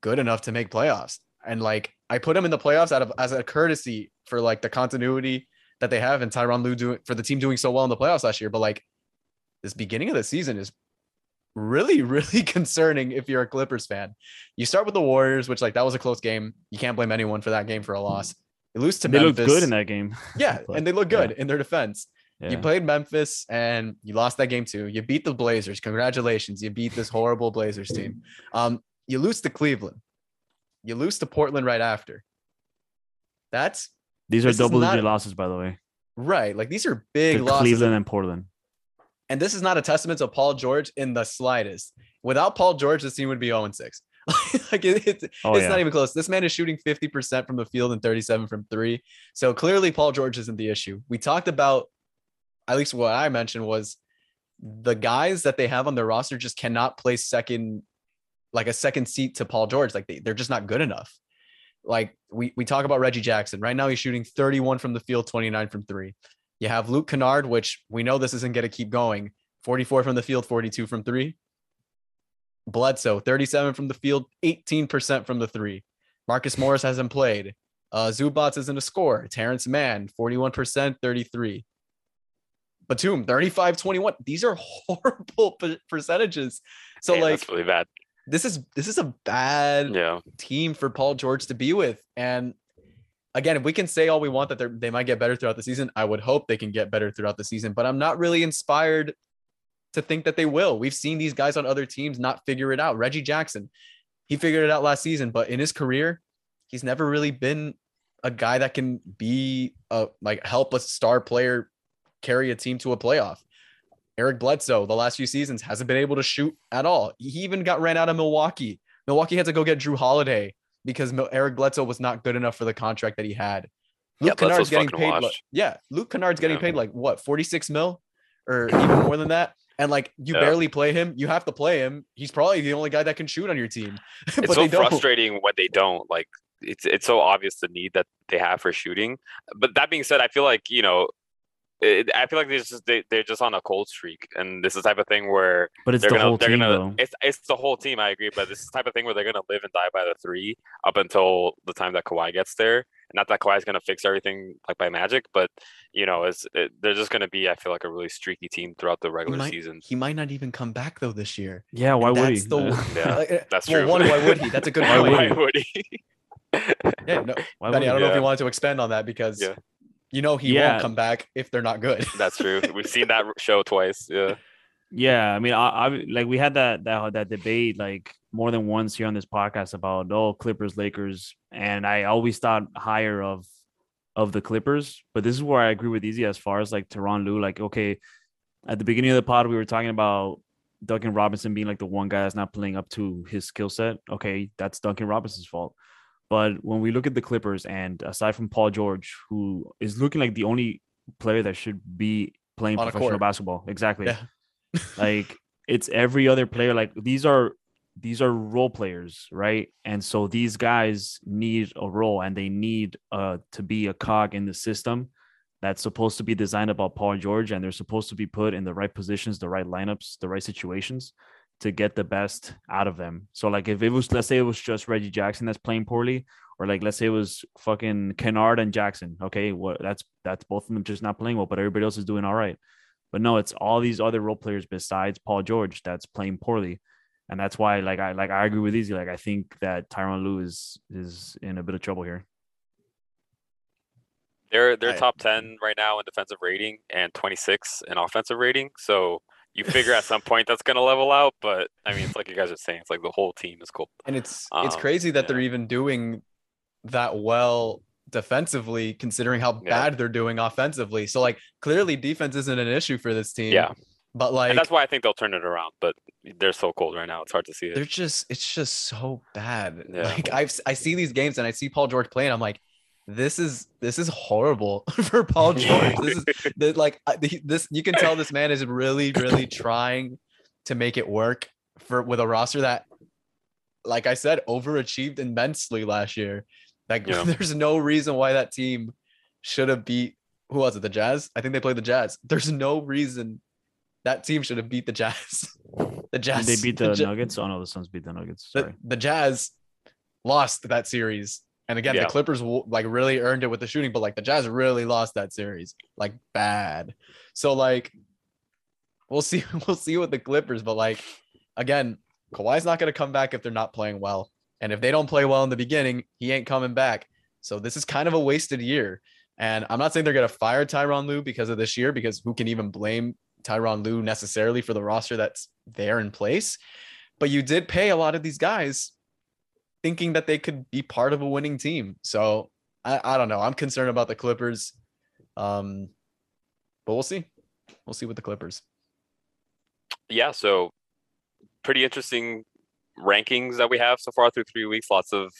good enough to make playoffs. And like I put him in the playoffs out of as a courtesy for like the continuity that they have and Tyronn Lue doing for the team doing so well in the playoffs last year. But like this beginning of the season is really, really concerning if you're a Clippers fan. You start with the Warriors, which like that was a close game. You can't blame anyone for that game for a loss. You lose to they Memphis. looked good in that game Yeah, But, and they look yeah. good in their defense. Yeah. You played Memphis and you lost that game too. You beat the Blazers. Congratulations. You beat this horrible Blazers team. Um, you lose to Cleveland. You lose to Portland right after. That's these are double digit losses by the way right. Like these are big to losses. cleveland and portland And this is not a testament to Paul George in the slightest. Without Paul George, this team would be 0 6. like it, it's oh it's yeah not even close. This man is shooting 50% from the field and 37 from three. So clearly Paul George isn't the issue. We talked about at least what I mentioned was the guys that they have on their roster just cannot play second like a second seat to Paul George. Like they, they're just not good enough. Like we we talk about Reggie Jackson. Right now he's shooting 31 from the field, 29 from three. You have Luke Kennard, which we know this isn't going to keep going. 44 from the field, 42 from three. Bledsoe, 37 from the field, 18% from the three. Marcus Morris hasn't played. Uh, Zubac isn't a scorer. Terance Mann, 41%, 33. Batum, 35, 21. These are horrible per- percentages. So, like, really bad. this is this is a bad Yeah. team for Paul George to be with. And again, if we can say all we want that they they might get better throughout the season, I would hope they can get better throughout the season. But I'm not really inspired to think that they will. We've seen these guys on other teams not figure it out. Reggie Jackson, he figured it out last season, but in his career, he's never really been a guy that can be a like help a star player carry a team to a playoff. Eric Bledsoe, the last few seasons, hasn't been able to shoot at all. He even got ran out of Milwaukee. Milwaukee had to go get Jrue Holiday because Eric Bledsoe was not good enough for the contract that he had. Yeah, Luke Bledsoe's Kennard's getting paid. Like, yeah, Luke Kennard's getting Yeah. paid like what, 46 mil or even more than that. And like you Yeah. barely play him, you have to play him. He's probably the only guy that can shoot on your team. but It's so they don't. frustrating when they don't. Like it's it's so obvious the need that they have for shooting. But that being said, I feel like you know, it, I feel like they're just they, they're just on a cold streak, and this is the type of thing where But it's they're the gonna whole they're team, gonna though. it's it's the whole team. I agree, but this is the type of thing where they're gonna live and die by the three up until the time that Kawhi gets there. Not that Kawhi's gonna fix everything like by magic, but you know, it's it, they're just gonna be. I feel like a really streaky team throughout the regular might- season. He might not even come back though this year. Yeah, why would he? That's the- Yeah, Like, that's well, one, why would he? That's a good Why point. would he? Why would he? Yeah, no, Why Benny, I don't would know if Yeah. you wanted to expand on that because Yeah. You know he Yeah. won't come back if they're not good. That's true. We've seen that show twice. Yeah. Yeah, I mean, I, I like we had that that that debate like more than once here on this podcast about oh Clippers Lakers, and I always thought higher of of the Clippers, but this is where I agree with Easy as far as like Tyronn Lue. Like, okay, at the beginning of the pod we were talking about Duncan Robinson being like the one guy that's not playing up to his skill set. Okay, that's Duncan Robinson's fault. But when we look at the Clippers, and aside from Paul George, who is looking like the only player that should be playing On professional basketball, exactly. Yeah. like it's every other player like these are these are role players right? And so these guys need a role and they need uh to be a cog in the system that's supposed to be designed about Paul George and they're supposed to be put in the right positions the right lineups the right situations to get the best out of them so like if it was let's say it was just Reggie Jackson that's playing poorly or like let's say it was fucking Kennard and Jackson okay what that's that's both of them just not playing well but everybody else is doing all right but no, it's all these other role players besides Paul George that's playing poorly. And that's why like I like I agree with Easy. Like I think that Tyronn Lue is is in a bit of trouble here. They're they're top ten right now in defensive rating and twenty six in offensive rating. So you figure at some point that's gonna level out. But I mean, it's like you guys are saying, it's like the whole team is cool. And it's it's Um, crazy that they're even doing that well defensively, considering how Yeah. bad they're doing offensively. So like clearly defense isn't an issue for this team. Yeah. But like and that's why I think they'll turn it around. But they're so cold right now; it's hard to see it. they're just it's just so bad. Yeah. Like I've I see these games and I see Paul George playing. I'm like, this is this is horrible for Paul George. This is the, like this you can tell this man is really really trying to make it work for with a roster that like i said overachieved immensely last year like Yeah. there's no reason why that team should have beat who was it the jazz i think they played the jazz there's no reason that team should have beat the jazz the Did jazz they beat the Ja- Nuggets? Oh no, the Suns beat the Nuggets. the, the jazz lost that series and again Yeah. the clippers like really earned it with the shooting but like the jazz really lost that series like bad. So like we'll see we'll see with the clippers but like again Kawhi's not going to come back if they're not playing well. And if they don't play well in the beginning he ain't coming back. So this is kind of a wasted year. And i'm not saying they're going to fire Tyronn Lue because of this year because who can even blame Tyronn Lue necessarily for the roster that's there in place? But you did pay a lot of these guys thinking that they could be part of a winning team. So I, I don't know. I'm concerned about the Clippers. Um, but we'll see. We'll see with the Clippers. Yeah. So pretty interesting rankings that we have so far through three weeks. Lots of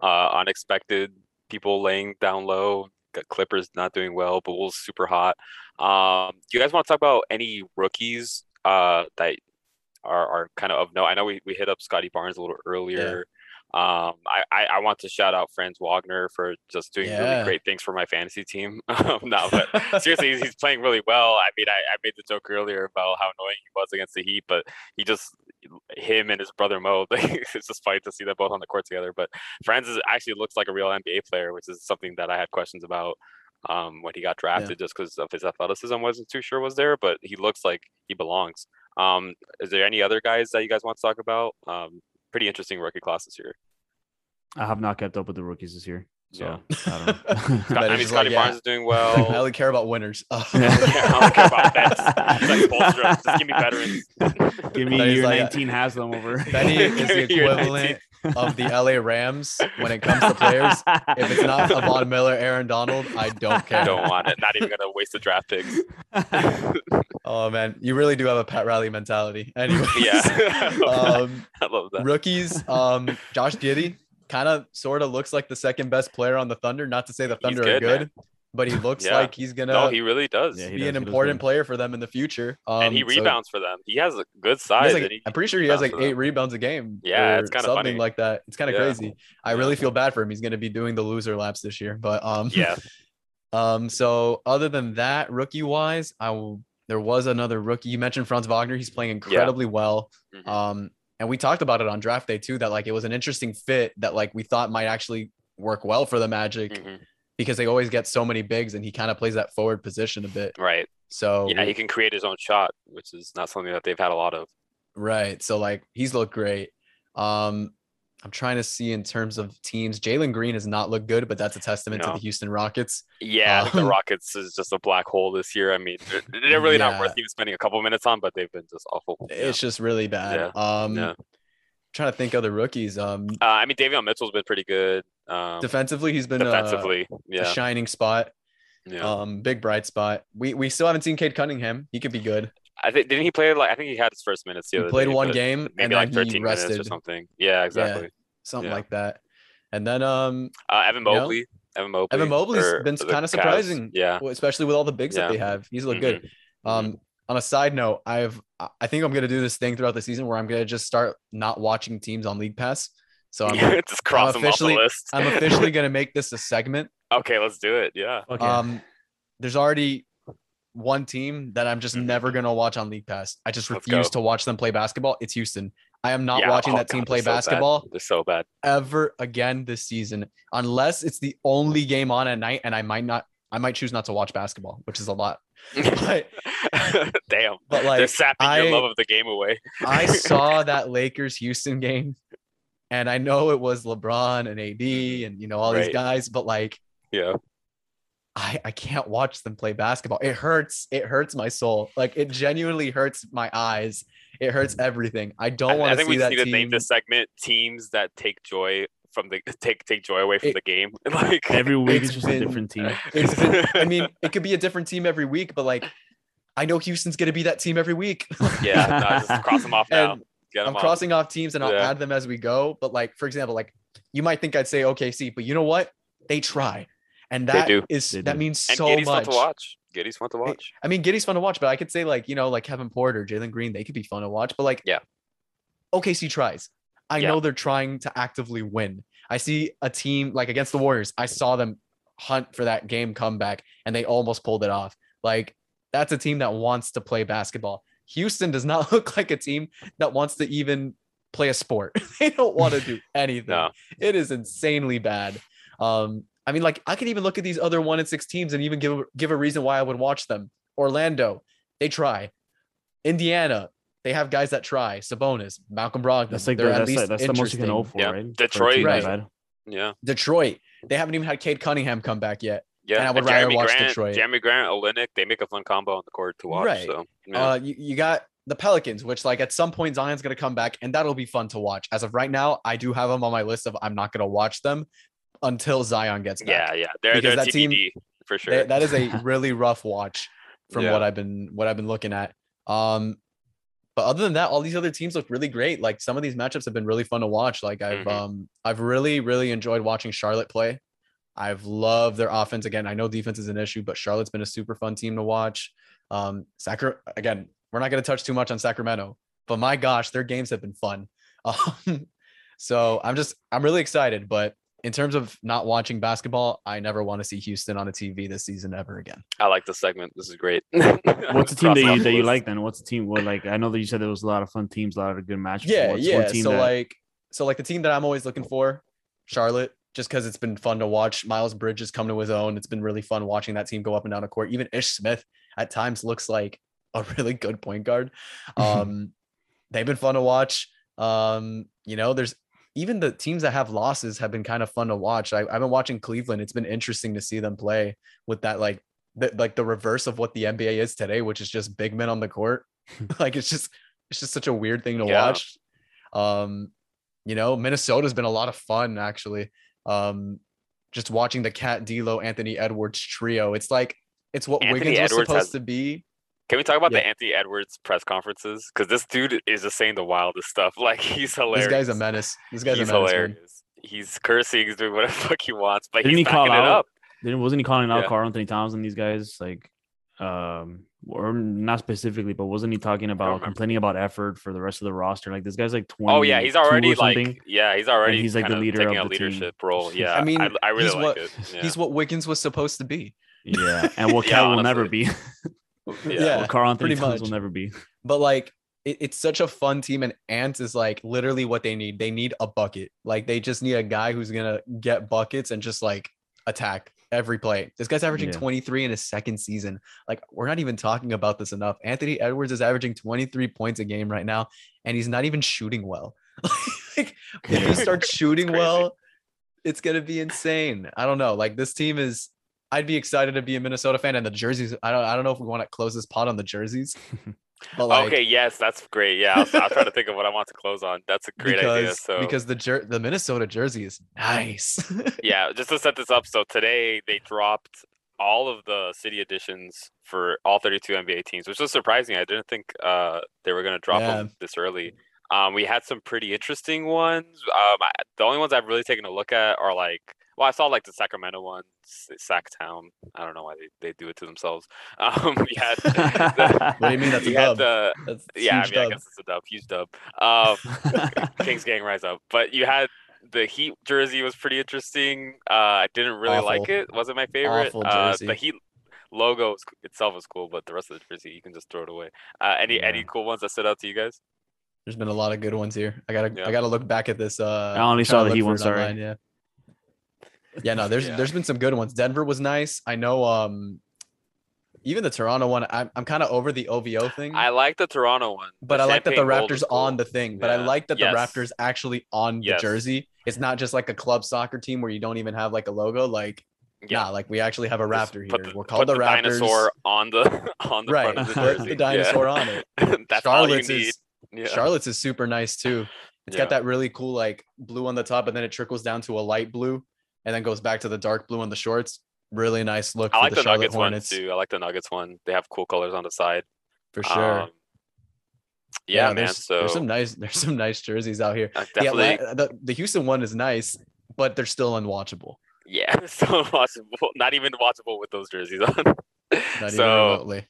uh, unexpected people laying down low. Got Clippers not doing well, Bulls super hot. Um, do you guys want to talk about any rookies uh, that are, are kind of of note? I know we, we hit up Scottie Barnes a little earlier. Um, I, I, I want to shout out Franz Wagner for just doing Yeah. really great things for my fantasy team. Um, no, but seriously, he's, he's playing really well. I mean, I, I made the joke earlier about how annoying he was against the Heat, but he just him and his brother Mo. it's just funny to see them both on the court together. But Franz is, actually looks like a real NBA player, which is something that I had questions about um, when he got drafted, just because of his athleticism. wasn't too sure was there, but he looks like he belongs. Um, is there any other guys that you guys want to talk about? Um, pretty interesting rookie class this year. I have not kept up with the rookies this year. So Yeah. I don't know. I mean, Scottie like, yeah. Barnes is doing well. I only care about winners. I don't, care about bets. Like Spoelstra, just give me veterans. Give me But he's year like- 19 Haslem over. Benny is the equivalent of the LA Rams when it comes to players. If it's not a Von Miller, Aaron Donald, I don't care. I don't want it. Not even gonna waste the draft picks. Oh man, you really do have a Pat Riley mentality. Anyway, Yeah. um, I love that. rookies, um, Josh Giddey kind of sort of looks like the second best player on the Thunder. Not to say the Thunder good, are good, man. but he looks Yeah. like he's gonna No, he really does. Yeah, he be does, an he important player for them in the future. Um, and he so rebounds for them. He has a good size. like- and he- I'm pretty sure he has like eight them. rebounds a game. Yeah, it's kinda something funny. like that. It's kind of Yeah. crazy. I really feel bad for him. He's going to be doing the loser laps this year. But um, yeah. Um, so other than that, rookie wise, I will. There was another rookie. You mentioned Franz Wagner. He's playing incredibly well. Mhm. Um, and we talked about it on draft day too. That like it was an interesting fit that like we thought might actually work well for the Magic Mhm. because they always get so many bigs, and he kind of plays that forward position a bit. Right. So Yeah, he can create his own shot, which is not something that they've had a lot of. Right. So like he's looked great. Um, I'm trying to see in terms of teams. Jalen Green has not looked good, but that's a testament to the Houston Rockets. Yeah, the Um, Rockets is just a black hole this year. I mean, they're, they're really not worth even spending a couple minutes on, but they've been just awful. Yeah. It's just really bad. Um, Yeah. trying to think other rookies. Um, Uh, I mean, Davion Mitchell's been pretty good. Um, defensively, he's been defensively, a yeah, shining spot. yeah. Um, big bright spot. We we still haven't seen Cade Cunningham. He could be good. I think didn't he play like I think he had his first minutes the He played day, one game maybe and like then 13 he minutes or something. Yeah, exactly. Something Yeah. like that. And then um, Uh, Evan You know? Mobley. Evan Mobley. Evan Mobley's for- been kind of Cavs. surprising. Yeah. especially with all the bigs that they have. He's looked Mhm. good. Um, on a side note, I've I- I think I'm gonna do this thing throughout the season where I'm gonna just start not watching teams on League Pass. So I'm just cross them off the officially- list. I'm officially gonna make this a segment. okay, let's do it. Yeah. Okay. Um, there's already one team that I'm just Mhm. never gonna watch on League Pass. I just Let's refuse go. to watch them play basketball. It's Houston. I am not Yeah, watching oh that team play they're so bad. basketball They're so bad. ever again this season, unless it's the only game on at night, and I might not. I might choose not to watch basketball, which is a lot. But Damn. but They're like sapping I- your love of the game away. I saw that Lakers Houston game, and I know it was LeBron and AD and you know all these guys, but like Yeah. I I can't watch them play basketball. It hurts. It hurts my soul. Like it genuinely hurts my eyes. It hurts everything. I I, don't want to think see we just that need team. to name this segment teams that take joy from the take take joy away from It- the game. Like Every week it's is just been- a different team. It's been, I mean, it could be a different team every week, but like I know Houston's gonna be that team every week. yeah, no, just cross them off now. And Get 'em I'm off. crossing off teams and I'll Yeah. add them as we go. But like, for example, like you might think I'd say OKC, but you know what? They try. And They that do. is They that do. means And so Giddey's much. fun to watch. Giddey's fun to watch. I mean, Giddey's fun to watch, but I could say like, you know, like Kevin Porter, Jalen Green, they could be fun to watch. But like, Yeah. OKC tries. I Yeah. know they're trying to actively win. I see a team like against the Warriors. I saw them hunt for that game comeback and they almost pulled it off. Like that's a team that wants to play basketball. Houston does not look like a team that wants to even play a sport. they don't want to do anything. No. It is insanely bad. Um, I mean, like I could even look at these other one and six teams and even give give a reason why I would watch them. Orlando, they try. Indiana, they have guys that try. Sabonis, Malcolm Brogdon. That's like the, they're at that's, least like, that's the most you can interesting. hope for, Yeah. right? For Detroit- team Right. Yeah. Detroit, they haven't even had Cade Cunningham come back yet. Yeah. And I would rather Jerami watch Grant, Detroit. Jerami Grant, Olynyk, they make a fun combo on the court to watch. Right. So yeah. Uh, you, you got the Pelicans, which like at some point Zion's gonna come back, and that'll be fun to watch. As of right now, I do have them on my list of I'm not gonna watch them until Zion gets back. yeah, yeah. They're Because they're that team- TBD for sure. That- that is a really rough watch from Yeah. what I've been what I've been looking at. Um, but other than that, all these other teams look really great. Like some of these matchups have been really fun to watch. Like I've Mhm. um I've really really enjoyed watching Charlotte play. I've loved their offense. Again, I know defense is an issue, but Charlotte's been a super fun team to watch. Um, Sacra again, we're not going to touch too much on Sacramento, but my gosh, their games have been fun. Um, so I'm just I'm really excited. But in terms of not watching basketball, I never want to see Houston on a TV this season ever again. I like this segment. This is great. What's the team that you that you like then? What's the team? What like I know that you said there was a lot of fun teams, a lot of good matches. Yeah, What's yeah. One team So that, like, so like the team that I'm always looking for, Charlotte, just because it's been fun to watch. Miles Bridges come to his own. It's been really fun watching that team go up and down the court. Even Ish Smith at times looks like a really good point guard. Um, they've been fun to watch. Um, you know, there's even the teams that have losses have been kind of fun to watch. I, I've been watching Cleveland. It's been interesting to see them play with that like the, like the reverse of what the NBA is today, which is just big men on the court. like it's just it's just such a weird thing to Yeah. watch. Um, you know, Minnesota's been a lot of fun actually. Um, just watching the Cat D'Lo, Anthony Edwards trio. It's like it's what Anthony Wiggins was supposed has- to be. Can we talk about Yeah. the Anthony Edwards press conferences? Because this dude is just saying the wildest stuff. Like he's hilarious. This guy's a menace. This guy's he's a menace. man. hilarious. He's cursing. He's doing whatever the fuck he wants, but Didn't he's he call backing it out- up. Didn't wasn't he calling out Yeah. Karl-Anthony Towns and these guys like um or not specifically, but wasn't he talking about complaining about effort for the rest of the roster? Like this guy's like twenty. Oh yeah, he's already or like yeah, he's already he's, like, the leader of a the team. leadership role. Yeah, I mean, I, I really he's like what- it. Yeah. He's what Wiggins was supposed to be. yeah, and what Yeah, Cal will never be. Yeah, what Carl Anthony pretty Towns will never be. but like it, it's such a fun team and ants is like literally what they need. They need a bucket. Like they just need a guy who's gonna get buckets and just like attack every play. This guy's averaging Yeah. 23 in his second season. Like we're not even talking about this enough. Anthony edwards is averaging 23 points a game right now and he's not even shooting well. Like if Yeah. he starts shooting well it's gonna be insane. I don't know. Like this team is I'd be excited to be a Minnesota fan, and the jerseys. I don't. I don't know if we want to close this pot on the jerseys, but like, okay, yes, that's great. Yeah, I was, I was trying to think of what I want to close on. That's a great because, idea. So because the jer- the Minnesota jersey is nice. yeah, just to set this up. So today they dropped all of the city editions for all 32 NBA teams, which was surprising. I didn't think uh, they were going to drop Yeah. them this early. Um, we had some pretty interesting ones. Um, I, the only ones I've really taken a look at are like, well, I saw like the Sacramento ones, Sacktown. I don't know why they, they do it to themselves. Um, we had the, What do you mean that's a dub? the That's yeah, I huge mean, I guess it's a dub, huge dub. Um, Kings gang rise up. But you had the Heat jersey was pretty interesting. Uh, I didn't really like it. Wasn't my favorite. Awful Uh, the Heat logo itself was cool, but the rest of the jersey you can just throw it away. Uh, any any cool ones that stood out to you guys? There's been a lot of good ones here. I gotta Yeah. I gotta look back at this. Uh, I only saw the Heat look one, sorry. online, Yeah. Yeah, no, there's Yeah. there's been some good ones. Denver was nice. I know. Um, even the Toronto one. I'm I'm kind of over the OVO thing. I like the Toronto one, but I like that the Raptors cool. on the thing. But I like that the Raptors actually on the jersey. It's not just like a club soccer team where you don't even have like a logo. Like, Yeah. nah, like we actually have a Raptor here. the- We're called put the, Raptors. dinosaur on the on the Right, front of the jersey. the dinosaur on it. That's all you Charlotte's need. is Yeah. Charlotte's is super nice too. It's Yeah. got that really cool like blue on the top, and then it trickles down to a light blue, and then goes back to the dark blue on the shorts. Really nice look I for like the, the, Nuggets Hornets one too. I like the Nuggets one. They have cool colors on the side. for sure. Um, yeah, man. there's, So there's some nice there's some nice jerseys out here. uh, The, definitely, Atla- the the Houston one is nice, but they're still unwatchable. yeah, so watchable. Not even watchable with those jerseys on. Not even so remotely.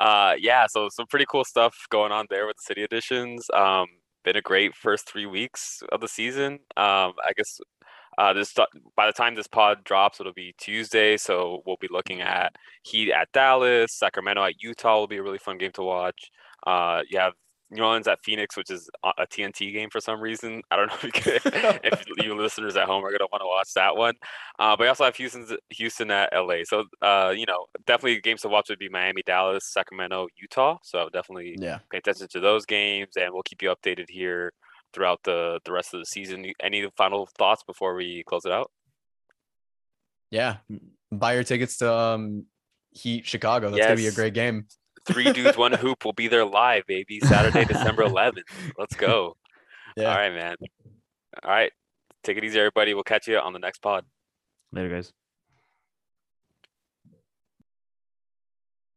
uh yeah so some pretty cool stuff going on there with the city editions um been a great first three weeks of the season um i guess uh this by the time this pod drops it'll be tuesday so we'll be looking at heat at dallas sacramento at utah will be a really fun game to watch uh you have New Orleans at Phoenix, which is a TNT game for some reason. I don't know if you, could, if you listeners at home are gonna want to watch that one. Uh, but we also have Houston's Houston at LA. So uh, you know, definitely games to watch would be Miami, Dallas, Sacramento, Utah. So definitely Yeah. pay attention to those games, and we'll keep you updated here throughout the the rest of the season. Any final thoughts before we close it out? Yeah. Buy your tickets to um Heat Chicago. That's gonna be a great game. Three dudes, one hoop will be there live, baby. Saturday, December 11th. Let's go. Yeah. All right, man. All right. Take it easy, everybody. We'll catch you on the next pod. Later, guys.